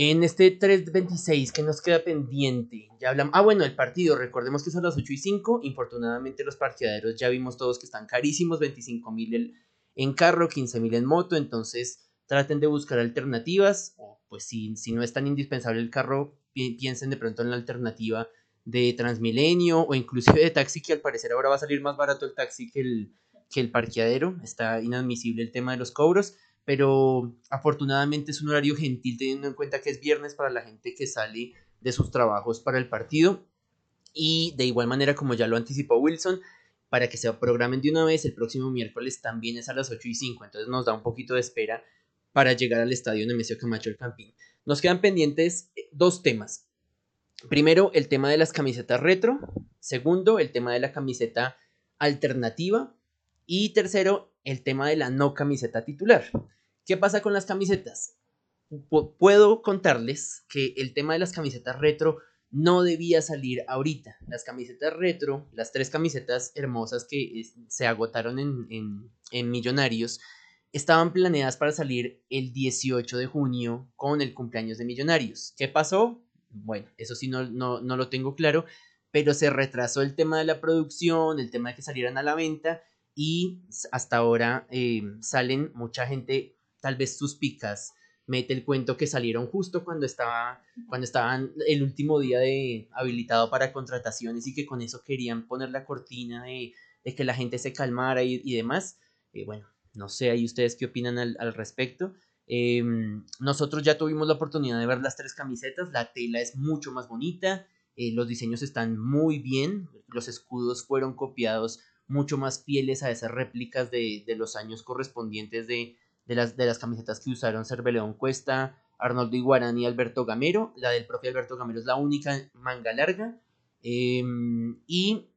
En este 326 que nos queda pendiente, ya hablamos, ah bueno, el partido, recordemos que son las 8 y 5, infortunadamente los partidaderos ya vimos todos que están carísimos, 25 mil en carro, 15 mil en moto, entonces traten de buscar alternativas, o pues si, si no es tan indispensable el carro, piensen de pronto en la alternativa de Transmilenio o inclusive de taxi, que al parecer ahora va a salir más barato el taxi que el, que el parqueadero. Está inadmisible el tema de los cobros, pero afortunadamente es un horario gentil teniendo en cuenta que es viernes para la gente que sale de sus trabajos para el partido. Y de igual manera, como ya lo anticipó Wilson, para que se programen de una vez, el próximo miércoles también es a las 8 y 5, entonces nos da un poquito de espera para llegar al estadio Nemesio Camacho el Campín. Nos quedan pendientes eh, dos temas. Primero, el tema de las camisetas retro. Segundo, el tema de la camiseta alternativa. Y tercero, el tema de la no camiseta titular. ¿Qué pasa con las camisetas? puedo contarles que el tema de las camisetas retro no debía salir ahorita. Las camisetas retro, las tres camisetas hermosas que se agotaron en, en Millonarios, estaban planeadas para salir el 18 de junio con el cumpleaños de Millonarios. ¿Qué pasó? Bueno, eso sí no, no, lo tengo claro, pero se retrasó el tema de la producción, el tema de que salieran a la venta y hasta ahora eh, salen mucha gente, tal vez suspicas, mete el cuento que salieron justo cuando estaba cuando estaban el último día de habilitado para contrataciones y que con eso querían poner la cortina de, de que la gente se calmara y, demás. Eh, bueno, no sé ahí ustedes qué opinan al, al respecto. Em, nosotros ya tuvimos la oportunidad de ver las tres camisetas, la tela es mucho más bonita, eh, los diseños están muy bien, los escudos fueron copiados mucho más fieles a esas réplicas de, de los años correspondientes de, de, las, de las camisetas que usaron Cerveleón Cuesta, Arnoldo Iguarán y Alberto Gamero. La del propio Alberto Gamero es la única manga larga. Em, y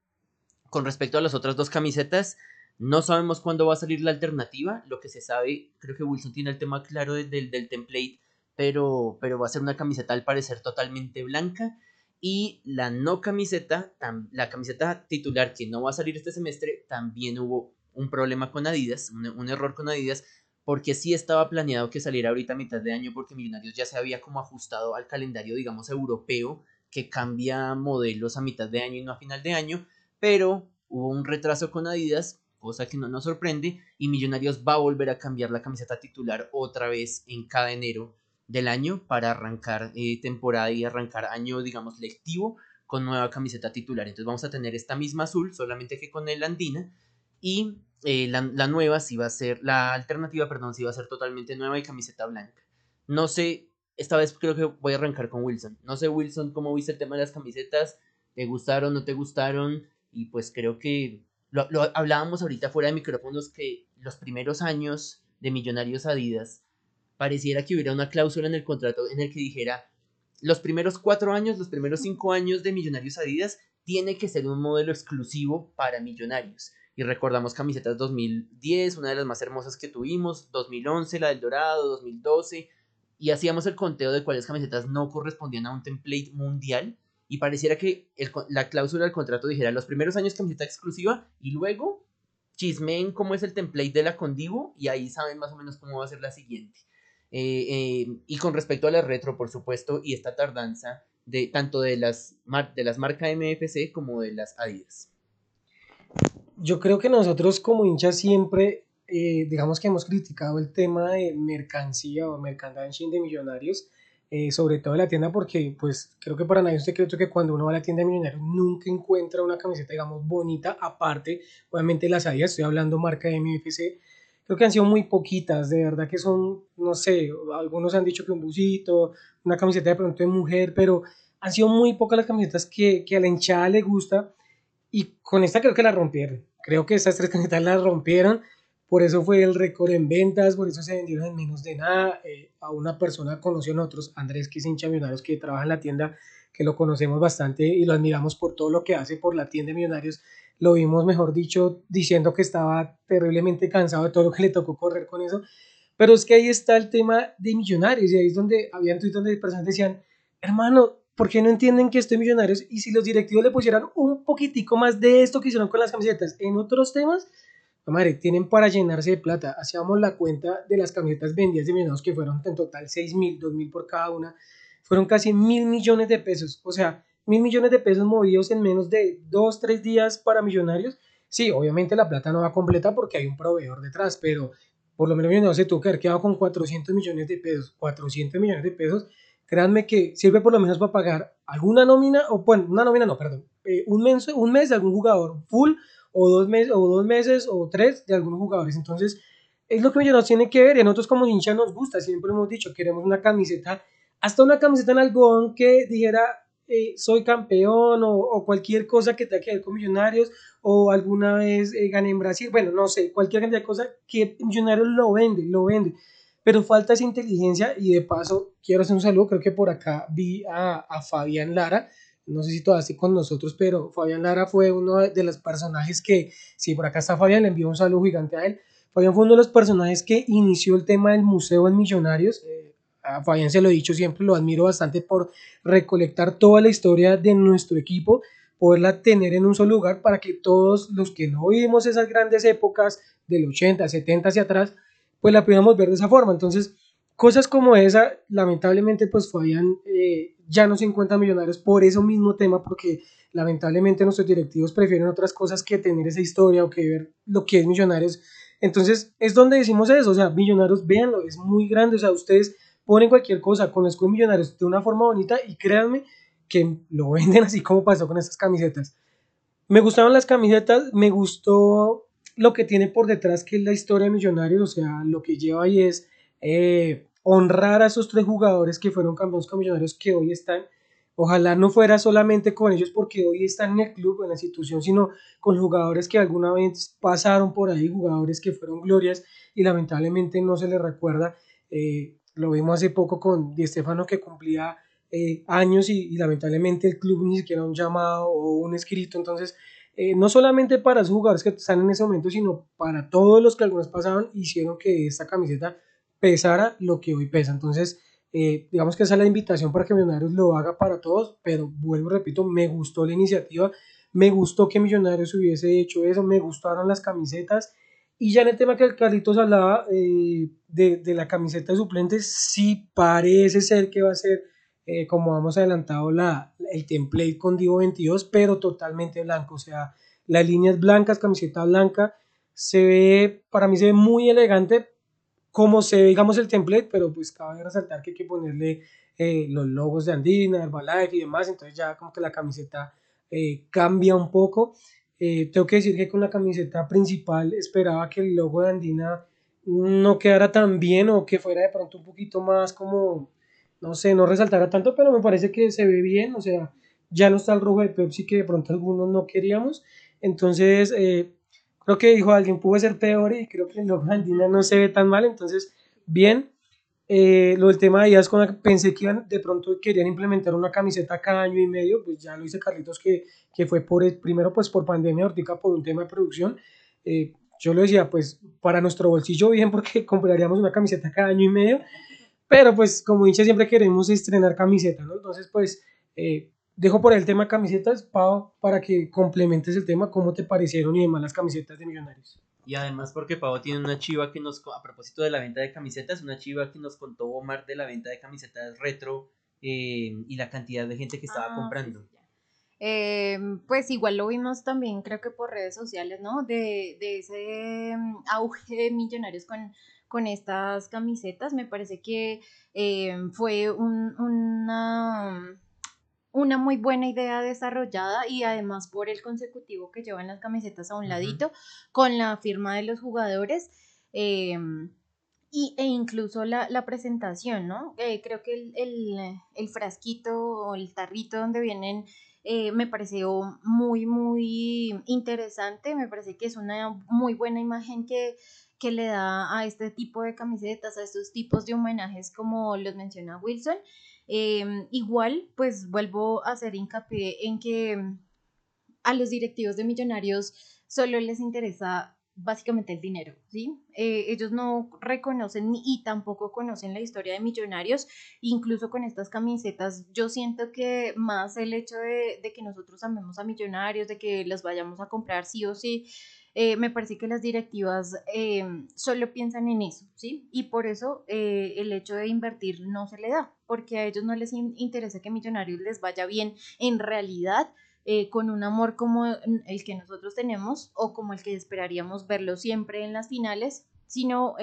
con respecto a las otras dos camisetas, no sabemos cuándo va a salir la alternativa. Lo que se sabe, creo que Wilson tiene el tema claro del, del template, pero, pero va a ser una camiseta al parecer totalmente blanca. Y la no camiseta, la camiseta titular que no va a salir este semestre, también hubo un problema con Adidas, un, error con Adidas, porque sí estaba planeado que saliera ahorita a mitad de año, porque Millonarios ya se había como ajustado al calendario, digamos, europeo, que cambia modelos a mitad de año y no a final de año, pero hubo un retraso con Adidas cosa que no nos sorprende, y Millonarios va a volver a cambiar la camiseta titular otra vez en cada enero del año para arrancar eh, temporada y arrancar año, digamos, lectivo con nueva camiseta titular. Entonces vamos a tener esta misma azul, solamente que con el andina, y eh, la, nueva sí va a ser, la alternativa, perdón, sí va a ser totalmente nueva y camiseta blanca. No sé, esta vez creo que voy a arrancar con Wilson. No sé, Wilson, cómo viste el tema de las camisetas, ¿te gustaron, no te gustaron? Y pues creo que lo, hablábamos ahorita fuera de micrófonos que los primeros años de Millonarios Adidas pareciera que hubiera una cláusula en el contrato en el que dijera los primeros cuatro años, los primeros cinco años de Millonarios Adidas tiene que ser un modelo exclusivo para Millonarios. Y recordamos camisetas 2010, una de las más hermosas que tuvimos, 2011, la del Dorado, 2012, y hacíamos el conteo de cuáles camisetas no correspondían a un template mundial y pareciera que la cláusula del contrato dijera los primeros años camiseta exclusiva y luego chismeen cómo es el template de la Condivo y ahí saben más o menos cómo va a ser la siguiente. Eh, eh, y con respecto a la retro, por supuesto, y esta tardanza de tanto de las, de las marcas MFC como de las Adidas. Yo creo que nosotros como hinchas siempre, eh, digamos que hemos criticado el tema de mercancía o merchandising de millonarios, eh, sobre todo en la tienda, porque pues creo que para nadie es un secreto que cuando uno va a la tienda de millonarios nunca encuentra una camiseta, digamos, bonita, aparte, obviamente las Adidas, estoy hablando marca de MFC, creo que han sido muy poquitas, de verdad que son, no sé, algunos han dicho que un busito, una camiseta de pronto de mujer, pero han sido muy pocas las camisetas que, que a la hinchada le gusta, y con esta creo que la rompieron, creo que estas tres camisetas las rompieron, por eso fue el récord en ventas, por eso se vendieron en menos de nada. Eh, a una persona conoció a nosotros, Andrés, hincha Millonarios, que trabaja en la tienda, que lo conocemos bastante y lo admiramos por todo lo que hace por la tienda de Millonarios. Lo vimos, mejor dicho, diciendo que estaba terriblemente cansado de todo lo que le tocó correr con eso. Pero es que ahí está el tema de Millonarios y ahí es donde había tweets donde personas decían, hermano, ¿por qué no entienden que estoy Millonarios? Y si los directivos le pusieran un poquitico más de esto que hicieron con las camisetas en otros temas, madre, tienen para llenarse de plata. Hacíamos la cuenta de las camisetas vendidas de Millonarios, que fueron en total 6 mil, 2 mil por cada una. Fueron casi mil millones de pesos. O sea, mil millones de pesos movidos en menos de 2, 3 días para Millonarios. Sí, obviamente la plata no va completa porque hay un proveedor detrás, pero por lo menos Millonarios se tuvo que haber quedado con 400 millones de pesos. 400 millones de pesos. Créanme que sirve por lo menos para pagar alguna nómina, o bueno, una nómina no, perdón, eh, un, mes, un mes de algún jugador full o dos, meses, o dos meses o tres de algunos jugadores. Entonces, es lo que nos tiene que ver. Y a nosotros como hincha nos gusta, siempre hemos dicho, queremos una camiseta, hasta una camiseta en algodón que dijera eh, soy campeón o, cualquier cosa que tenga que ver con Millonarios o alguna vez eh, gané en Brasil, bueno, no sé, cualquier cantidad de cosas que Millonarios lo vende, lo vende. Pero falta esa inteligencia y de paso quiero hacer un saludo, creo que por acá vi a, a Fabián Lara, no sé si todavía está con nosotros, pero Fabián Lara fue uno de los personajes que, si por acá está Fabián, le envío un saludo gigante a él. Fabián fue uno de los personajes que inició el tema del museo en Millonarios. Eh, a Fabián se lo he dicho siempre, lo admiro bastante por recolectar toda la historia de nuestro equipo, poderla tener en un solo lugar para que todos los que no vivimos esas grandes épocas del 80, 70 hacia atrás, pues la pudiéramos ver de esa forma. Entonces, cosas como esa, lamentablemente, pues Fabián eh, ya no se encuentran millonarios por eso mismo tema, porque lamentablemente nuestros directivos prefieren otras cosas que tener esa historia o que ver lo que es millonarios. Entonces es donde decimos eso, o sea, millonarios, véanlo, es muy grande, o sea, ustedes ponen cualquier cosa con escudo millonarios de una forma bonita y créanme que lo venden así como pasó con estas camisetas. me gustaban las camisetas, me gustó lo que tiene por detrás, que es la historia de Millonarios, o sea, lo que lleva ahí es eh, honrar a esos tres jugadores que fueron campeones con Millonarios que hoy están. Ojalá no fuera solamente con ellos porque hoy están en el club, en la institución, sino con jugadores que alguna vez pasaron por ahí, jugadores que fueron glorias y lamentablemente no se les recuerda. Eh, lo vimos hace poco con Di Stefano que cumplía eh, años y, lamentablemente el club ni siquiera un llamado o un escrito. Entonces, eh, no solamente para esos jugadores que están en ese momento, sino para todos los que algunos pasaban, hicieron que esta camiseta pesara lo que hoy pesa. Entonces, eh, digamos que esa es la invitación para que Millonarios lo haga para todos, pero vuelvo, repito, me gustó la iniciativa, me gustó que Millonarios hubiese hecho eso, me gustaron las camisetas. Y ya en el tema que Carlitos hablaba de, de, la camiseta de suplentes, sí parece ser que va a ser eh, como hemos adelantado, la, el template con Divo 22, pero totalmente blanco. O sea, las líneas blancas, camiseta blanca, se ve, para mí se ve muy elegante como se ve, digamos, el template, pero pues cabe resaltar que hay que ponerle eh, los logos de Andina, Herbalife y demás, entonces ya como que la camiseta eh, cambia un poco. tengo que decir que con la camiseta principal esperaba que el logo de Andina no quedara tan bien o que fuera de pronto un poquito más como no sé, no resaltará tanto, pero me parece que se ve bien, o sea, ya no está el rojo de Pepsi que de pronto algunos no queríamos, entonces eh, creo que dijo alguien, pudo ser peor y creo que el logo Andina no se ve tan mal, entonces bien, eh, lo del tema de Díaz, pensé que iban, de pronto querían implementar una camiseta cada año y medio, pues ya lo dice Carlitos que, que fue por, primero pues por pandemia, ahorita por un tema de producción, eh, yo le decía, pues para nuestro bolsillo bien porque compraríamos una camiseta cada año y medio, pero pues como hincha siempre queremos estrenar camiseta, ¿no? Entonces pues eh, dejo por el tema camisetas, Pau, para que complementes el tema, cómo te parecieron y demás las camisetas de Millonarios. Y además porque Pau tiene una chiva que nos, a propósito de la venta de camisetas, una chiva que nos contó Omar de la venta de camisetas retro eh, y la cantidad de gente que estaba ah, comprando. Em, pues igual lo vimos también, creo que por redes sociales, ¿no? De, de ese mm, auge de millonarios con con estas camisetas. Me parece que eh, fue una, una muy buena idea desarrollada y además por el consecutivo que llevan las camisetas a un ladito con la firma de los jugadores. Eh, y, e incluso la, presentación, ¿no? Eh, creo que el, frasquito o el tarrito donde vienen me pareció muy, muy interesante, me parece que es una muy buena imagen que que le da a este tipo de camisetas, a estos tipos de homenajes como los menciona Wilson. Em, igual, pues vuelvo a hacer hincapié en que mm, a los directivos de millonarios solo les interesa básicamente el dinero, ¿sí? Eh, ellos no reconocen y tampoco conocen la historia de millonarios, incluso con estas camisetas, yo siento que más el hecho de, de que nosotros amemos a millonarios, de que los vayamos a comprar sí o sí, eh, me parece que las directivas eh, solo piensan en eso, ¿sí? Y por eso eh, el hecho de invertir no se le da, porque a ellos no les interesa que Millonarios les vaya bien en realidad, con un amor como el que nosotros tenemos o como el que esperaríamos verlo siempre en las finales, sino,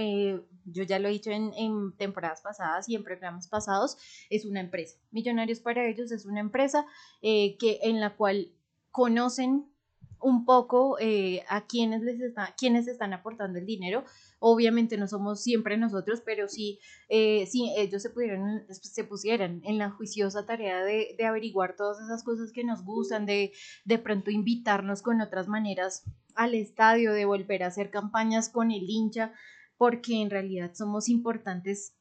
yo ya lo he dicho en, temporadas pasadas y en programas pasados, es una empresa. Millonarios para ellos es una empresa que, en la cual conocen un poco eh, a quienes les está, quienes están aportando el dinero. Obviamente no somos siempre nosotros, pero sí, eh, ellos se, pudieran, se pusieran en la juiciosa tarea de, de, averiguar todas esas cosas que nos gustan, de de pronto invitarnos con otras maneras al estadio, de volver a hacer campañas con el hincha, porque en realidad somos importantes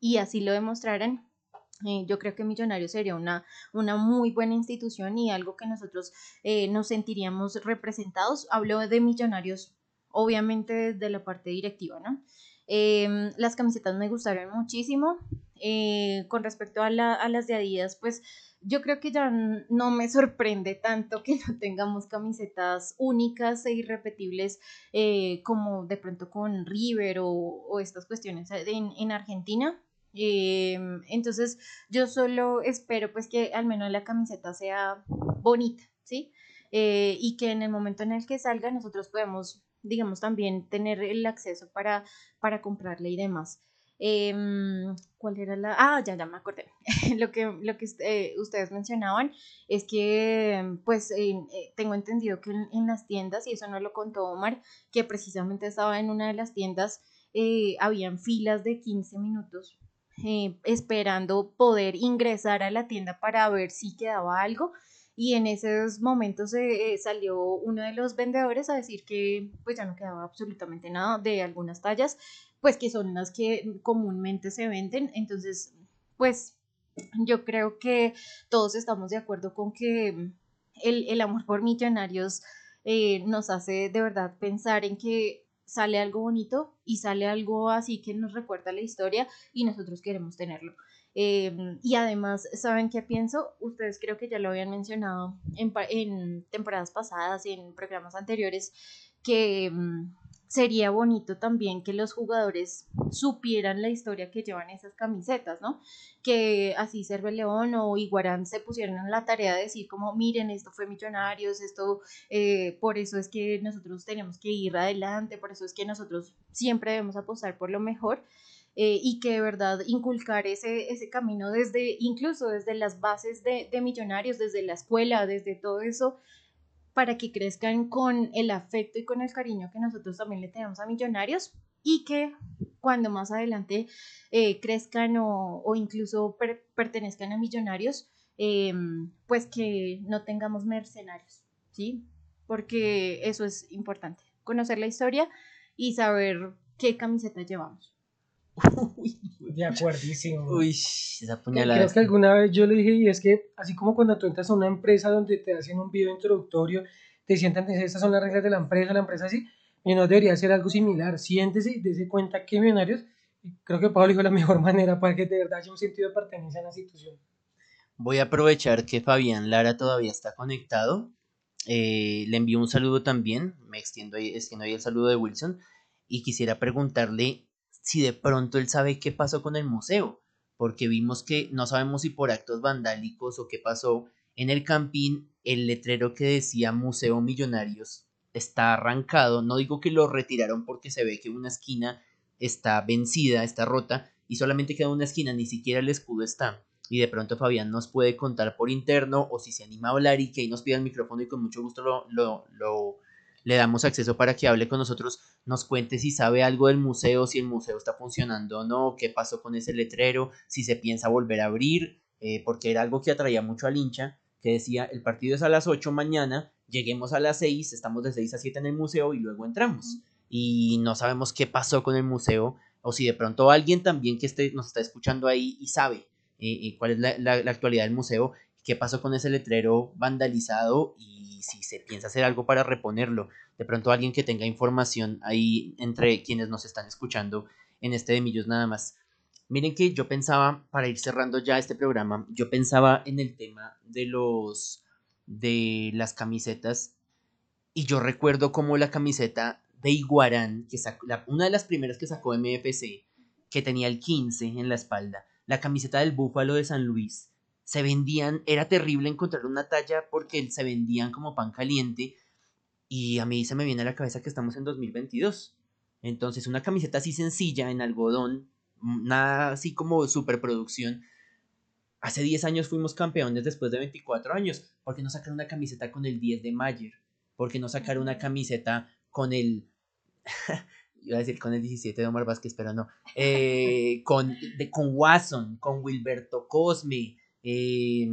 y así lo demostraran, eh, yo creo que Millonarios sería una, una muy buena institución y algo que nosotros eh, nos sentiríamos representados. Hablo de Millonarios, obviamente desde la parte directiva, ¿no? Em, las camisetas me gustaron muchísimo. Eh, con respecto a, la, a, las de Adidas, pues yo creo que ya no me sorprende tanto que no tengamos camisetas únicas e irrepetibles como de pronto con River o, o estas cuestiones en, en Argentina. Em, entonces yo solo espero pues que al menos la camiseta sea bonita, ¿sí? Eh, y que en el momento en el que salga nosotros podemos, digamos, también tener el acceso para, para comprarle y demás. Em, ¿Cuál era la...? Ah, ya, ya me acordé. lo que, lo que eh, ustedes mencionaban es que, pues, eh, tengo entendido que en, las tiendas, y eso no lo contó Omar, que precisamente estaba en una de las tiendas, habían filas de 15 minutos esperando poder ingresar a la tienda para ver si quedaba algo y en esos momentos salió uno de los vendedores a decir que pues ya no quedaba absolutamente nada de algunas tallas pues que son las que comúnmente se venden. Entonces, pues yo creo que todos estamos de acuerdo con que el, amor por millonarios eh, nos hace de verdad pensar en que sale algo bonito y sale algo así que nos recuerda la historia y nosotros queremos tenerlo. Em, y además, ¿saben qué pienso? Ustedes creo que ya lo habían mencionado en, en temporadas pasadas, en programas anteriores, que em, sería bonito también que los jugadores supieran la historia que llevan esas camisetas, ¿no? Que así Cerve León o Iguarán se pusieran en la tarea de decir como, miren, esto fue Millonarios, esto, eh, por eso es que nosotros tenemos que ir adelante, por eso es que nosotros siempre debemos apostar por lo mejor. Eh, y que de verdad inculcar ese, ese camino desde, incluso desde las bases de, de millonarios, desde la escuela, desde todo eso, para que crezcan con el afecto y con el cariño que nosotros también le tenemos a Millonarios y que cuando más adelante eh, crezcan o, incluso pertenezcan a Millonarios, em, pues que no tengamos mercenarios, ¿sí? Porque eso es importante, conocer la historia y saber qué camiseta llevamos. De acuerdísimo. Uy, esa puñalada. Creo que alguna vez yo le dije, y es que así como cuando tú entras a una empresa donde te hacen un video introductorio, te sientan, dicen, estas son las reglas de la empresa, la empresa así, y no debería ser algo similar. Siéntese y dése cuenta que millonarios, creo que Pablo dijo la mejor manera para que de verdad haya un sentido de pertenencia a la institución. Voy a aprovechar que Fabián Lara todavía está conectado. Eh, le envío un saludo también, me extiendo ahí, extiendo ahí el saludo de Wilson, y quisiera preguntarle si de pronto él sabe qué pasó con el museo, porque vimos que no sabemos si por actos vandálicos o qué pasó en el campín, el letrero que decía Museo Millonarios está arrancado, no digo que lo retiraron porque se ve que una esquina está vencida, está rota y solamente queda una esquina, ni siquiera el escudo está. Y de pronto Fabián nos puede contar por interno o si se anima a hablar y que ahí nos pida el micrófono y con mucho gusto lo, lo, lo le damos acceso para que hable con nosotros, nos cuente si sabe algo del museo, si el museo está funcionando o no, qué pasó con ese letrero, si se piensa volver a abrir, eh, porque era algo que atraía mucho al hincha, que decía, el partido es a las 8 mañana, lleguemos a las 6, estamos de 6 a 7 en el museo y luego entramos. Y no sabemos qué pasó con el museo, o si de pronto alguien también que esté, nos está escuchando ahí y sabe eh, eh, cuál es la, la actualidad del museo, qué pasó con ese letrero vandalizado y si se piensa hacer algo para reponerlo. De pronto alguien que tenga información ahí entre quienes nos están escuchando en este de Millos nada más. Miren que yo pensaba, para ir cerrando ya este programa, yo pensaba en el tema de los de las camisetas y yo recuerdo como la camiseta de Iguarán, que una de las primeras que sacó MFC, que tenía el 15 en la espalda, la camiseta del Búfalo de San Luis, se vendían, era terrible encontrar una talla porque se vendían como pan caliente y a mí se me viene a la cabeza que estamos en 2022. Entonces una camiseta así sencilla en algodón, nada así como superproducción. Hace 10 años fuimos campeones después de 24 años. ¿Por qué no sacar una camiseta con el 10 de Mayer? ¿Por qué no sacar una camiseta con el... iba a decir con el 17 de Omar Vázquez, pero no. Eh, con, de, con Watson, con Wilberto Cosme, eh,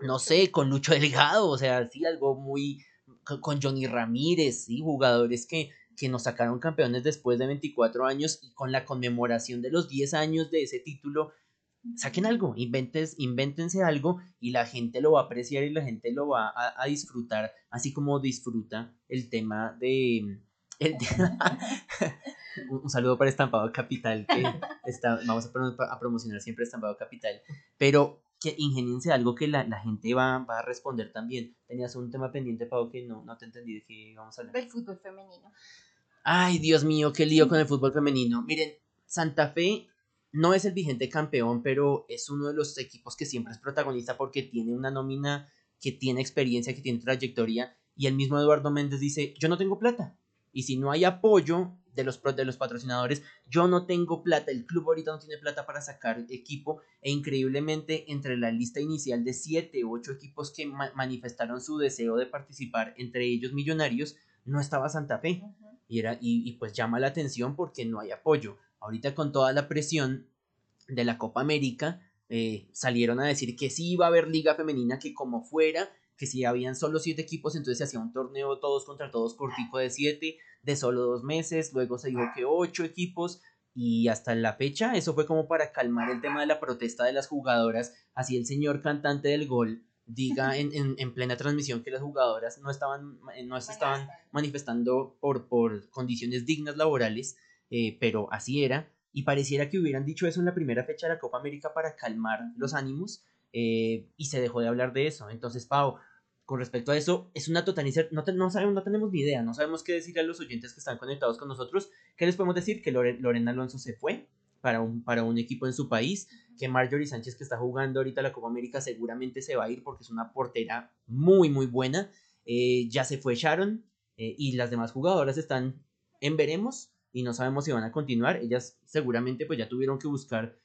no sé, con Lucho Delgado, o sea, sí, algo muy, con Johnny Ramírez, sí, jugadores que, que nos sacaron campeones después de 24 años y con la conmemoración de los 10 años de ese título, saquen algo, inventes, invéntense algo y la gente lo va a apreciar y la gente lo va a, disfrutar, así como disfruta el tema de... un saludo para Estampado Capital, que está, vamos a, a promocionar siempre Estampado Capital, pero que ingeniense algo que la, la gente va, va, a responder también. Tenías un tema pendiente, Pau, que no, no te entendí de qué vamos a hablar. Del fútbol femenino. Ay, Dios mío, qué lío con el fútbol femenino. Miren, Santa Fe no es el vigente campeón, pero es uno de los equipos que siempre es protagonista porque tiene una nómina que tiene experiencia, que tiene trayectoria. Y el mismo Eduardo Méndez dice, yo no tengo plata. Y si no hay apoyo de los, de los patrocinadores, yo no tengo plata, el club ahorita no tiene plata para sacar equipo e increíblemente entre la lista inicial de 7 u 8 equipos que manifestaron su deseo de participar, entre ellos Millonarios, no estaba Santa Fe. y, era, y, pues llama la atención porque no hay apoyo. Ahorita con toda la presión de la Copa América, eh, salieron a decir que sí iba a haber liga femenina, que como fuera, que si habían solo siete equipos, entonces se hacía un torneo todos contra todos cortico de siete, de solo dos meses, luego se dijo que ocho equipos, y hasta la fecha eso fue como para calmar el tema de la protesta de las jugadoras, así el señor cantante del gol diga en, en, plena transmisión que las jugadoras no estaban no se estaban manifestando por, por condiciones dignas laborales, eh, pero así era, y pareciera que hubieran dicho eso en la primera fecha de la Copa América para calmar los ánimos, eh, y se dejó de hablar de eso. Entonces, Pau, con respecto a eso, es una total no, no, sabemos, no tenemos ni idea, no sabemos qué decirle a los oyentes que están conectados con nosotros. ¿Qué les podemos decir? Que Lorena Alonso se fue para un, un equipo en su país, que Marjorie Sánchez, que está jugando ahorita la Copa América, seguramente se va a ir porque es una portera muy, muy buena. Eh, ya se fue Sharon eh, y las demás jugadoras están en veremos y no sabemos si van a continuar. Ellas seguramente pues ya tuvieron que buscar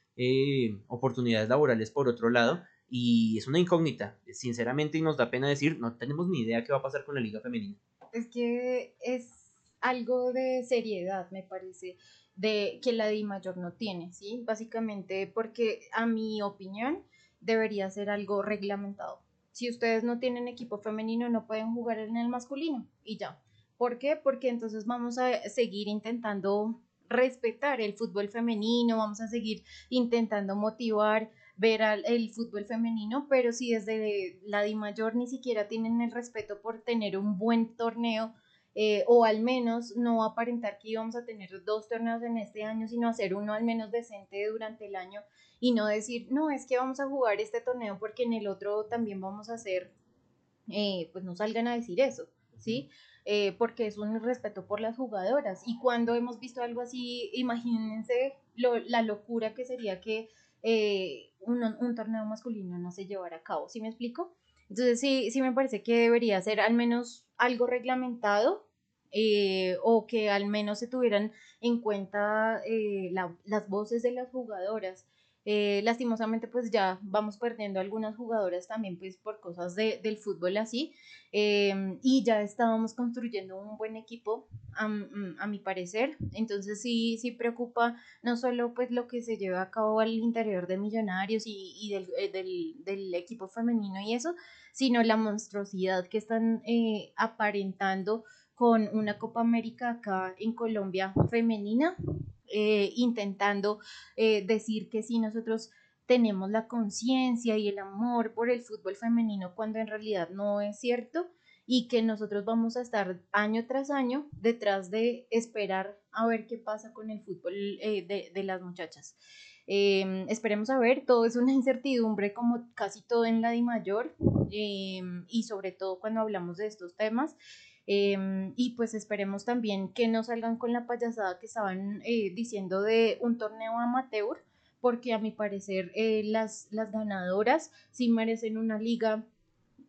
oportunidades laborales por otro lado y es una incógnita, sinceramente, y nos da pena decir, no tenemos ni idea qué va a pasar con la liga femenina. Es que es algo de seriedad, me parece, de que la Di Mayor no tiene, ¿sí? Básicamente porque a mi opinión debería ser algo reglamentado. Si ustedes no tienen equipo femenino, no pueden jugar en el masculino y ya. ¿Por qué? Porque entonces vamos a seguir intentando respetar el fútbol femenino, vamos a seguir intentando motivar ver al, el fútbol femenino, pero si desde la Di Mayor ni siquiera tienen el respeto por tener un buen torneo, eh, o al menos no aparentar que íbamos a tener dos torneos en este año, sino hacer uno al menos decente durante el año y no decir, no, es que vamos a jugar este torneo porque en el otro también vamos a hacer, eh, pues no salgan a decir eso, ¿sí? Eh, porque es un respeto por las jugadoras. Y cuando hemos visto algo así, imagínense la locura que sería que un, un, torneo masculino no se llevará a cabo. ¿Sí me explico? Entonces sí, sí me parece que debería ser al menos algo reglamentado eh, o que al menos se tuvieran en cuenta eh, las voces de las jugadoras. Eh, lastimosamente pues ya vamos perdiendo algunas jugadoras también pues por cosas de, del fútbol así em, y ya estábamos construyendo un buen equipo a, a, mi parecer. Entonces sí sí preocupa no solo pues lo que se lleva a cabo al interior de Millonarios y, y del, eh, del, del, equipo femenino y eso sino la monstruosidad que están eh, aparentando con una Copa América acá en Colombia femenina eh, intentando eh, decir que si nosotros tenemos la conciencia y el amor por el fútbol femenino cuando en realidad no es cierto y que nosotros vamos a estar año tras año detrás de esperar a ver qué pasa con el fútbol eh, de, las muchachas. Em, esperemos a ver, todo es una incertidumbre como casi todo en la Di Mayor em, y sobre todo cuando hablamos de estos temas. Em, y pues esperemos también que no salgan con la payasada que estaban eh, diciendo de un torneo amateur, porque a mi parecer eh, las, las ganadoras sí merecen una liga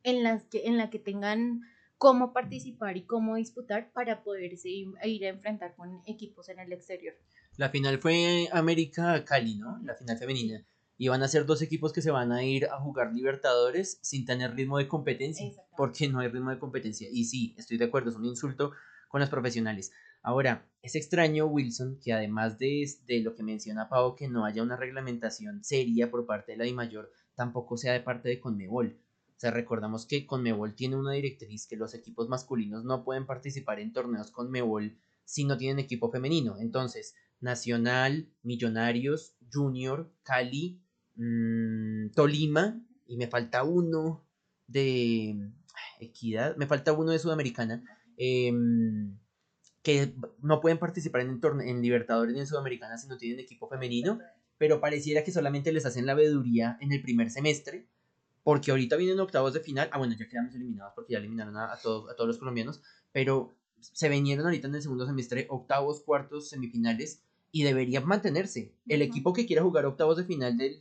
en, las que, en la que tengan cómo participar y cómo disputar para poderse ir, ir a enfrentar con equipos en el exterior. La final fue América Cali, ¿no? La final femenina y van a ser dos equipos que se van a ir a jugar Libertadores sin tener ritmo de competencia, porque no hay ritmo de competencia. Y sí, estoy de acuerdo, es un insulto con los profesionales. Ahora, es extraño, Wilson, que además de, de lo que menciona Pau, que no haya una reglamentación seria por parte de la DIMAYOR, tampoco sea de parte de Conmebol. O sea, recordamos que Conmebol tiene una directriz que los equipos masculinos no pueden participar en torneos Conmebol si no tienen equipo femenino. Entonces, Nacional, Millonarios, Junior, Cali Mm, Tolima y me falta uno de Equidad, me falta uno de Sudamericana, em, que no pueden participar en, en Libertadores ni en Sudamericana si no tienen equipo femenino, pero pareciera que solamente les hacen la veeduría en el primer semestre, porque ahorita vienen octavos de final, ah bueno, ya quedamos eliminados porque ya eliminaron a, todos, a todos los colombianos, pero se vinieron ahorita en el segundo semestre octavos, cuartos, semifinales, y debería mantenerse. El equipo que quiera jugar octavos de final de,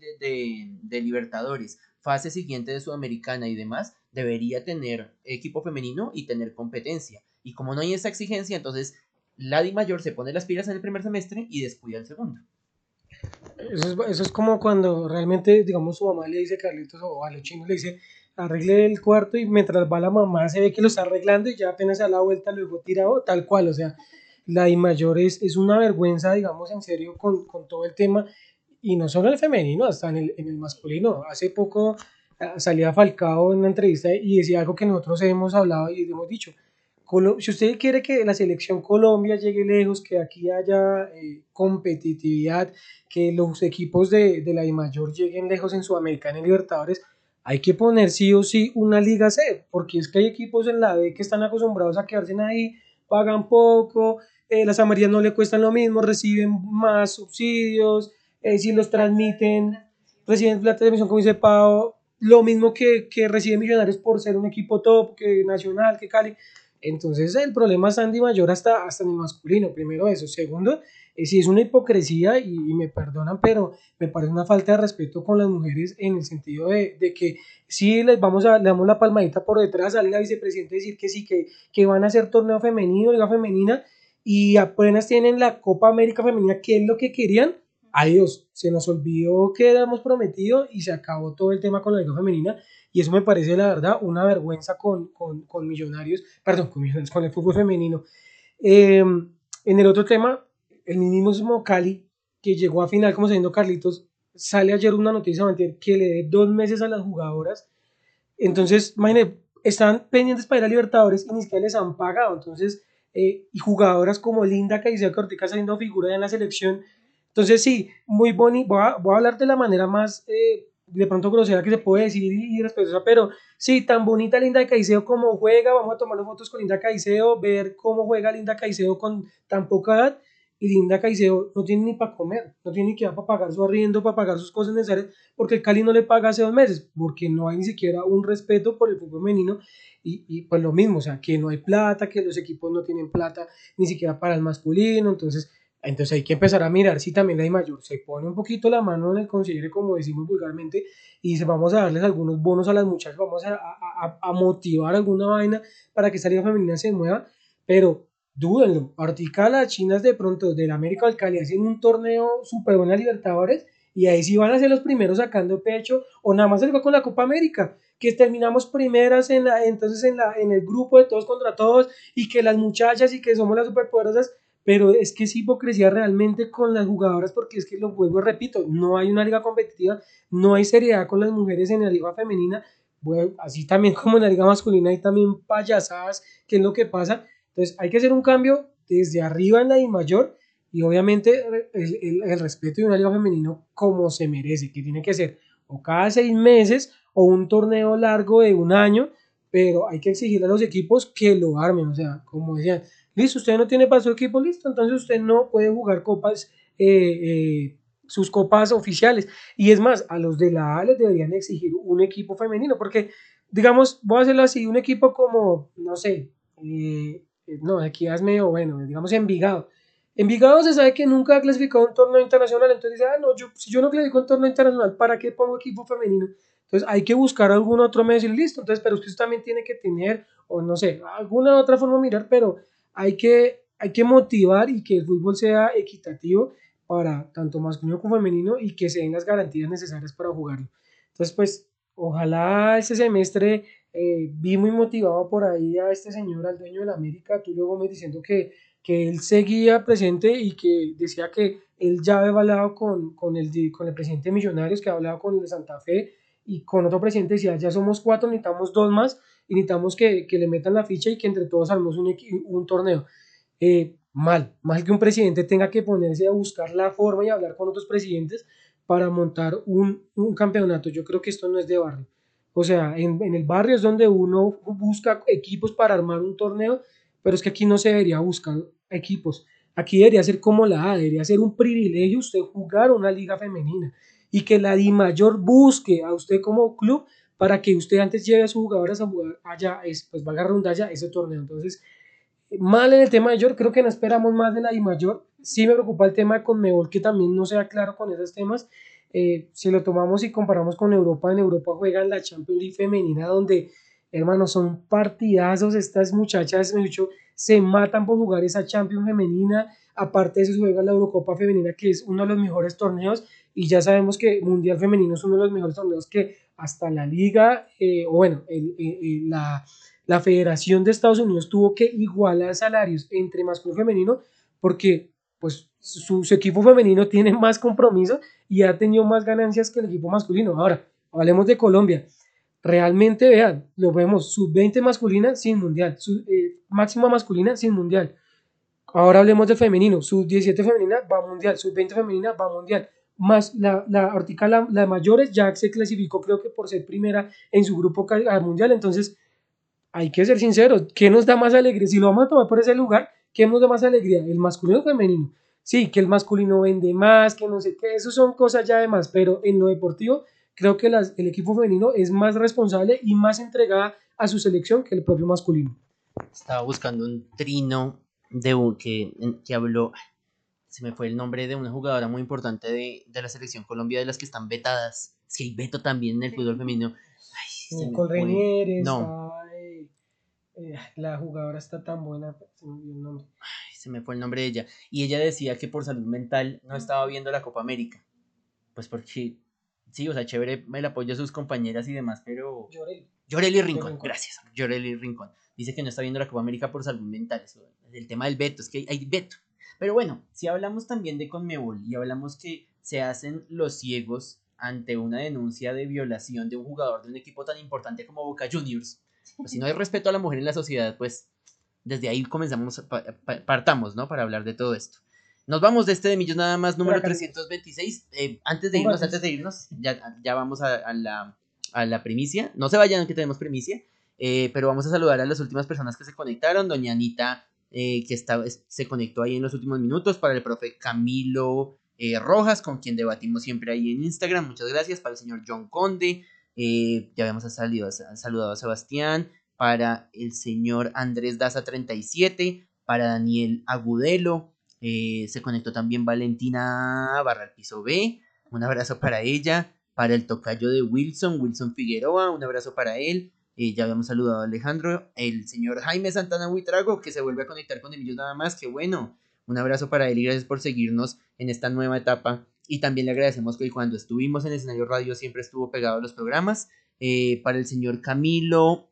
de, Libertadores, fase siguiente de Sudamericana y demás, debería tener equipo femenino y tener competencia. Y como no hay esa exigencia, entonces la Di Mayor se pone las pilas en el primer semestre y descuida el segundo. Eso es, eso es como cuando realmente, digamos, su mamá le dice a Carlitos o a los chinos le dice, arregle el cuarto y mientras va la mamá se ve que lo está arreglando y ya apenas a la vuelta luego tirado, tal cual, o sea, la I mayor es, es una vergüenza, digamos, en serio, con, con todo el tema, y no solo en el femenino, hasta en el, en el masculino. Hace poco ah, salía Falcao en una entrevista y decía algo que nosotros hemos hablado y hemos dicho, si usted quiere que la selección Colombia llegue lejos, que aquí haya eh, competitividad, que los equipos de, de la I mayor lleguen lejos en Sudamericana y Libertadores, hay que poner sí o sí una liga C, porque es que hay equipos en la B que están acostumbrados a quedarse ahí, pagan poco, eh, las amarillas no le cuestan lo mismo, reciben más subsidios, eh, si los transmiten, reciben plata de emisión como dice Pau, lo mismo que, que reciben Millonarios por ser un equipo top, que Nacional, que Cali. Entonces el problema es Andy Mayor hasta, hasta en el masculino, primero eso. Segundo, eh, si es una hipocresía y, me perdonan, pero me parece una falta de respeto con las mujeres en el sentido de, de que si les vamos a, le damos la palmadita por detrás, sale la vicepresidenta a decir que sí, que, que van a hacer torneo femenino, liga femenina, y apenas tienen la Copa América Femenina, que es lo que querían, adiós, se nos olvidó que habíamos prometido y se acabó todo el tema con la Liga Femenina y eso me parece la verdad una vergüenza con, con, con Millonarios, perdón, con, con el fútbol femenino. Em, en el otro tema, el mismo Cali, que llegó a final como saliendo Carlitos, sale ayer una noticia que le dé dos meses a las jugadoras. Entonces, imagínate, están pendientes para ir a Libertadores y ni siquiera les han pagado. Entonces, eh, y jugadoras como Linda Caicedo Cortica saliendo figura en la selección. Entonces, sí, muy bonito. Voy voy a hablar de la manera más eh, de pronto grosera que se puede decir y, respetuosa, pero sí, tan bonita Linda Caicedo como juega. Vamos a tomar fotos con Linda Caicedo, ver cómo juega Linda Caicedo con tan poca edad y Linda Caicedo no tiene ni para comer, no tiene ni que para pagar su arriendo, para pagar sus cosas necesarias, porque el Cali no le paga hace dos meses, porque no hay ni siquiera un respeto por el fútbol femenino y, y pues lo mismo, o sea, que no hay plata, que los equipos no tienen plata ni siquiera para el masculino, entonces, entonces hay que empezar a mirar si también la mayor se pone un poquito la mano en el considere, como decimos vulgarmente, y dice, vamos a darles algunos bonos a las muchachas, vamos a, a, a motivar alguna vaina para que esta liga femenina se mueva, pero dúdenlo. Ahorita chinas de pronto del América del Cali hacen un torneo super bueno a Libertadores y ahí sí van a ser los primeros sacando pecho o nada más va con la Copa América que terminamos primeras en la, entonces en, la, en el grupo de todos contra todos y que las muchachas y que somos las superpoderosas, pero es que es hipocresía realmente con las jugadoras porque es que los juegos, repito, no hay una liga competitiva, no hay seriedad con las mujeres en la liga femenina, así también como en la liga masculina hay también payasadas, que es lo que pasa, entonces hay que hacer un cambio desde arriba en la I mayor y obviamente el, el, respeto de una liga femenino como se merece, que tiene que ser o cada seis meses o un torneo largo de un año, pero hay que exigirle a los equipos que lo armen, o sea, como decían, listo, usted no tiene para su equipo, listo, entonces usted no puede jugar copas, eh, eh, sus copas oficiales. Y es más, a los de la A les deberían exigir un equipo femenino, porque, digamos, voy a hacerlo así, un equipo como, no sé, eh, no, aquí es medio bueno, digamos Envigado. Envigado se sabe que nunca ha clasificado un torneo internacional, entonces dice, ah, no, yo, si yo no clasifico un torneo internacional, ¿para qué pongo equipo femenino? Entonces hay que buscar algún otro medio y listo, entonces, pero usted también tiene que tener, o no sé, alguna otra forma de mirar, pero hay que, hay que motivar y que el fútbol sea equitativo para tanto masculino como femenino y que se den las garantías necesarias para jugarlo. Entonces, pues, ojalá ese semestre eh, vi muy motivado por ahí a este señor, al dueño de la América, Tulio Gómez, diciendo que, que él seguía presente y que decía que él ya había hablado con, con, el, con el presidente de Millonarios, que había hablado con el de Santa Fe y con otro presidente, decía, ya somos cuatro, necesitamos dos más y necesitamos que, que le metan la ficha y que entre todos armemos un, un torneo. Eh, mal, mal que un presidente tenga que ponerse a buscar la forma y hablar con otros presidentes para montar un, un campeonato. Yo creo que esto no es de barrio. O sea, en, en, el barrio es donde uno busca equipos para armar un torneo, pero es que aquí no se debería buscar equipos. Aquí debería ser como la A, debería ser un privilegio usted jugar una liga femenina y que la Di Mayor busque a usted como club para que usted antes lleve a sus jugadoras a jugar allá, es, pues valga redundancia, ese torneo. Entonces, mal en el tema mayor, creo que no esperamos más de la Di Mayor. Sí me preocupa el tema de Conmebol, que también no sea claro con esos temas eh, si lo tomamos y comparamos con Europa, en Europa juegan la Champions League femenina donde, hermanos, son partidazos estas muchachas, me dicho, se matan por jugar esa Champions femenina, aparte de eso juega la Eurocopa femenina, que es uno de los mejores torneos, y ya sabemos que Mundial Femenino es uno de los mejores torneos que hasta la liga, eh, o bueno, la, la Federación de Estados Unidos tuvo que igualar salarios entre masculino y femenino, porque pues su, equipo femenino tiene más compromiso y ha tenido más ganancias que el equipo masculino. Ahora, hablemos de Colombia. Realmente, vean, lo vemos, sub-20 masculina sin mundial, su, eh, máxima masculina sin mundial. Ahora hablemos de femenino, sub-17 femenina va mundial, sub-20 femenina va mundial. Más la, la la, la, mayores ya se clasificó creo que por ser primera en su grupo mundial, entonces hay que ser sinceros, ¿qué nos da más alegría? Si lo vamos a tomar por ese lugar, ¿qué nos da más alegría? ¿El masculino o femenino? Sí, que el masculino vende más, que no sé qué, eso son cosas ya de más, pero en lo deportivo creo que el equipo femenino es más responsable y más entregada a su selección que el propio masculino. Estaba buscando un trino de que, que habló, se me fue el nombre de una jugadora muy importante de, de la selección Colombia, de las que están vetadas. Es que hay veto también en el fútbol femenino. Ay, Nicole no. Eh, la jugadora está tan buena, se me el nombre. se me fue el nombre de ella. Y ella decía que por salud mental no estaba viendo la Copa América. Pues porque, sí, o sea, chévere el apoyo a sus compañeras y demás, pero... Lloreli. Lloreli Rincón, gracias. Lloreli Rincón. Dice que no está viendo la Copa América por salud mental. el tema del veto, es que hay veto. Pero bueno, si hablamos también de Conmebol y hablamos que se hacen los ciegos ante una denuncia de violación de un jugador de un equipo tan importante como Boca Juniors, pues si no hay respeto a la mujer en la sociedad, pues desde ahí comenzamos, partamos, ¿no? Para hablar de todo esto. Nos vamos de este de Millos nada más, número 326. Eh, antes de irnos, antes de irnos, ya, ya vamos a, la, a la primicia. No se vayan que tenemos primicia, eh, pero vamos a saludar a las últimas personas que se conectaron. Doña Anita, eh, que está, se conectó ahí en los últimos minutos, para el profe Camilo Rojas, con quien debatimos siempre ahí en Instagram. Muchas gracias. Para el señor John Conde, eh, ya habíamos salido, saludado a Sebastián, para el señor Andrés Daza 37, para Daniel Agudelo, eh, se conectó también Valentina Barra el Piso B, un abrazo para ella, para el tocayo de Wilson, Wilson Figueroa, un abrazo para él, eh, ya habíamos saludado a Alejandro, el señor Jaime Santana Huitrago, que se vuelve a conectar con Emilio nada más, que bueno, un abrazo para él y gracias por seguirnos en esta nueva etapa y también le agradecemos que cuando estuvimos en escenario radio siempre estuvo pegado a los programas. Eh, para el señor Camilo,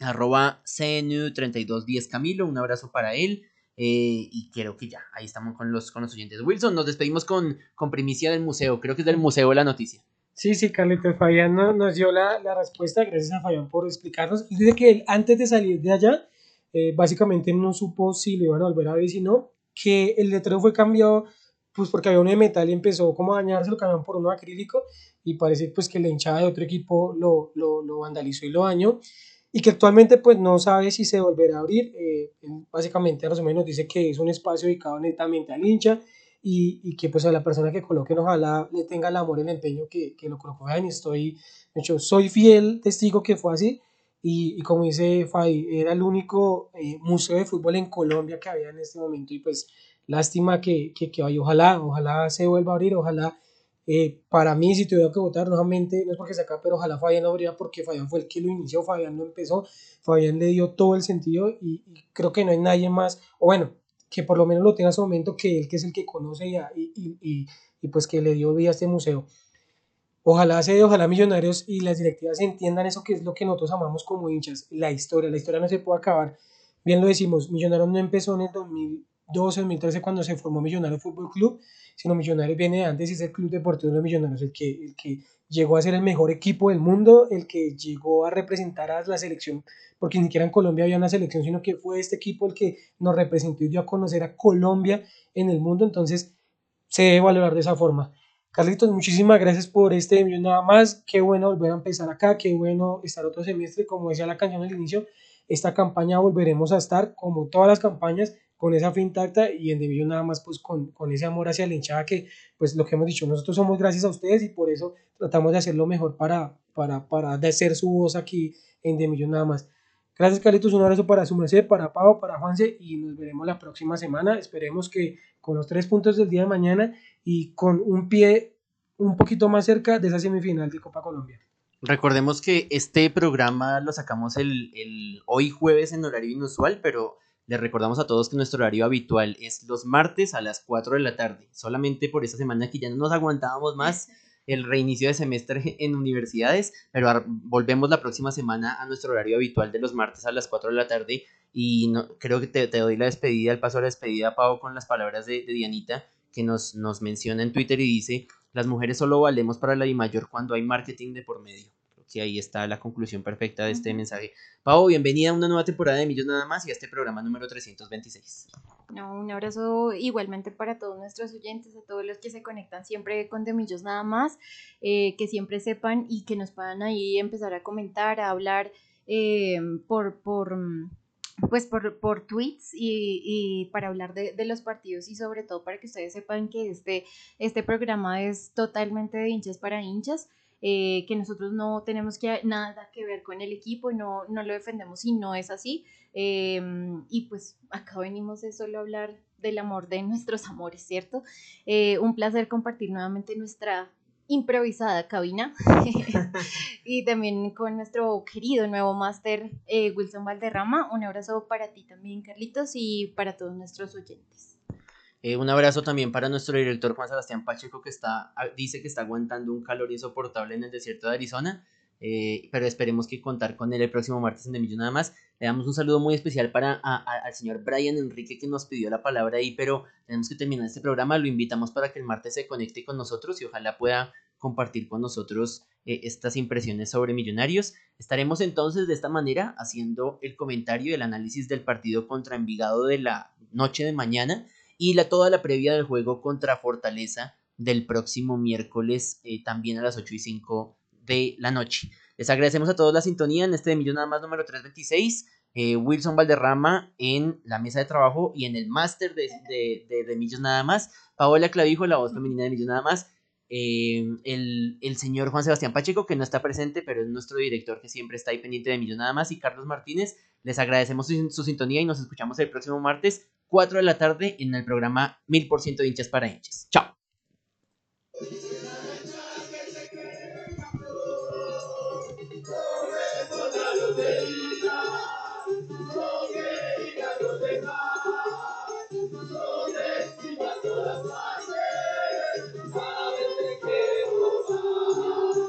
arroba CNU3210 Camilo, un abrazo para él. Eh, y creo que ya, ahí estamos con los, con los oyentes. Wilson, nos despedimos con, con primicia del museo, creo que es del museo la noticia. Sí, sí, Carlitos Fabián nos dio la, la, respuesta, gracias a Fabián por explicarnos. Dice que él, antes de salir de allá, eh, básicamente no supo si lo iban a volver a ver, sino que el letrero fue cambiado pues porque había uno de metal y empezó como a dañarse, lo cambiaron por uno de acrílico y parece pues que la hinchada de otro equipo lo, lo, lo, vandalizó y lo dañó. Y que actualmente pues no sabe si se volverá a abrir, eh, básicamente a los menos dice que es un espacio dedicado netamente al hincha y, y, que pues a la persona que coloquen ojalá le tenga el amor y el empeño que, que lo colocó. Y estoy, de hecho soy fiel testigo que fue así y, y como dice Fai, era el único eh, museo de fútbol en Colombia que había en este momento y pues Lástima que, que, que ojalá, ojalá se vuelva a abrir, ojalá, eh, para mí si tuviera que votar nuevamente, no es porque se acá, pero ojalá Fabián abriera porque Fabián fue el que lo inició, Fabián lo empezó, Fabián le dio todo el sentido y, creo que no hay nadie más, o bueno, que por lo menos lo tenga en su momento que él que es el que conoce y, y, y pues que le dio vida a este museo. Ojalá se ojalá Millonarios y las directivas entiendan eso que es lo que nosotros amamos como hinchas, la historia, la historia no se puede acabar. Bien lo decimos, Millonarios no empezó en el 2000 2012, 2013 cuando se formó Millonarios Fútbol Club, sino Millonarios viene antes y es el Club Deportivo de los Millonarios el que, el que llegó a ser el mejor equipo del mundo, el que llegó a representar a la selección, porque ni siquiera en Colombia había una selección, sino que fue este equipo el que nos representó y dio a conocer a Colombia en el mundo, entonces se debe valorar de esa forma. Carlitos, muchísimas gracias por este video nada más, qué bueno volver a empezar acá, qué bueno estar otro semestre, como decía la canción al inicio, esta campaña volveremos a estar, como todas las campañas, con esa fe intacta y en Devillo nada más pues con, con, ese amor hacia la hinchada que pues lo que hemos dicho, nosotros somos gracias a ustedes y por eso tratamos de hacer lo mejor para, para, para hacer su voz aquí en Demillo nada más. Gracias Carlitos, un abrazo para su merced, para Pau, para Juanse y nos veremos la próxima semana. Esperemos que con los tres puntos del día de mañana y con un pie un poquito más cerca de esa semifinal de Copa Colombia. Recordemos que este programa lo sacamos el, el hoy jueves en horario inusual, pero Les recordamos a todos que nuestro horario habitual es los martes a las 4 de la tarde. Solamente por esta semana que ya no nos aguantábamos más el reinicio de semestre en universidades, pero volvemos la próxima semana a nuestro horario habitual de los martes a las 4 de la tarde y no, creo que te, doy la despedida, el paso a la despedida, Pau, con las palabras de, de Dianita que nos, nos menciona en Twitter y dice, las mujeres solo valemos para la I mayor cuando hay marketing de por medio. Que ahí está la conclusión perfecta de este mensaje. Pau, bienvenida a una nueva temporada de Millos Nada Más y a este programa número 326. No, un abrazo igualmente para todos nuestros oyentes, a todos los que se conectan siempre con De Millos Nada Más, eh, que siempre sepan y que nos puedan ahí empezar a comentar, a hablar eh, por... por pues por, por tweets y, y para hablar de, de, los partidos y sobre todo para que ustedes sepan que este, este programa es totalmente de hinchas para hinchas, eh, que nosotros no tenemos nada que ver con el equipo, no, no lo defendemos y no es así. Em, y pues acá venimos de solo hablar del amor de nuestros amores, ¿cierto? Eh, un placer compartir nuevamente nuestra improvisada cabina y también con nuestro querido nuevo máster eh, Wilson Valderrama. Un abrazo para ti también, Carlitos, y para todos nuestros oyentes. Eh, un abrazo también para nuestro director Juan Sebastián Pacheco, que está, ah, dice que está aguantando un calor insoportable en el desierto de Arizona. Eh, pero esperemos que contar con él el próximo martes en De Millón nada más. Le damos un saludo muy especial para al señor Brian Enrique que nos pidió la palabra ahí, pero tenemos que terminar este programa. Lo invitamos para que el martes se conecte con nosotros y ojalá pueda compartir con nosotros eh, estas impresiones sobre Millonarios. Estaremos entonces de esta manera haciendo el comentario y el análisis del partido contra Envigado de la noche de mañana y la, toda la previa del juego contra Fortaleza del próximo miércoles eh, también a las 8 y 5 de la noche. Les agradecemos a todos la sintonía en este de Millón nada más número 326. Eh, Wilson Valderrama en la mesa de trabajo y en el máster de, de, de, Millos nada más. Paola Clavijo, la voz femenina de Millos nada más. Eh, el, el, señor Juan Sebastián Pacheco, que no está presente, pero es nuestro director que siempre está ahí pendiente de Millos nada más. Y Carlos Martínez, les agradecemos su sintonía y nos escuchamos el próximo martes, 4 de la tarde, en el programa 1000% de hinchas para hinchas. Chao.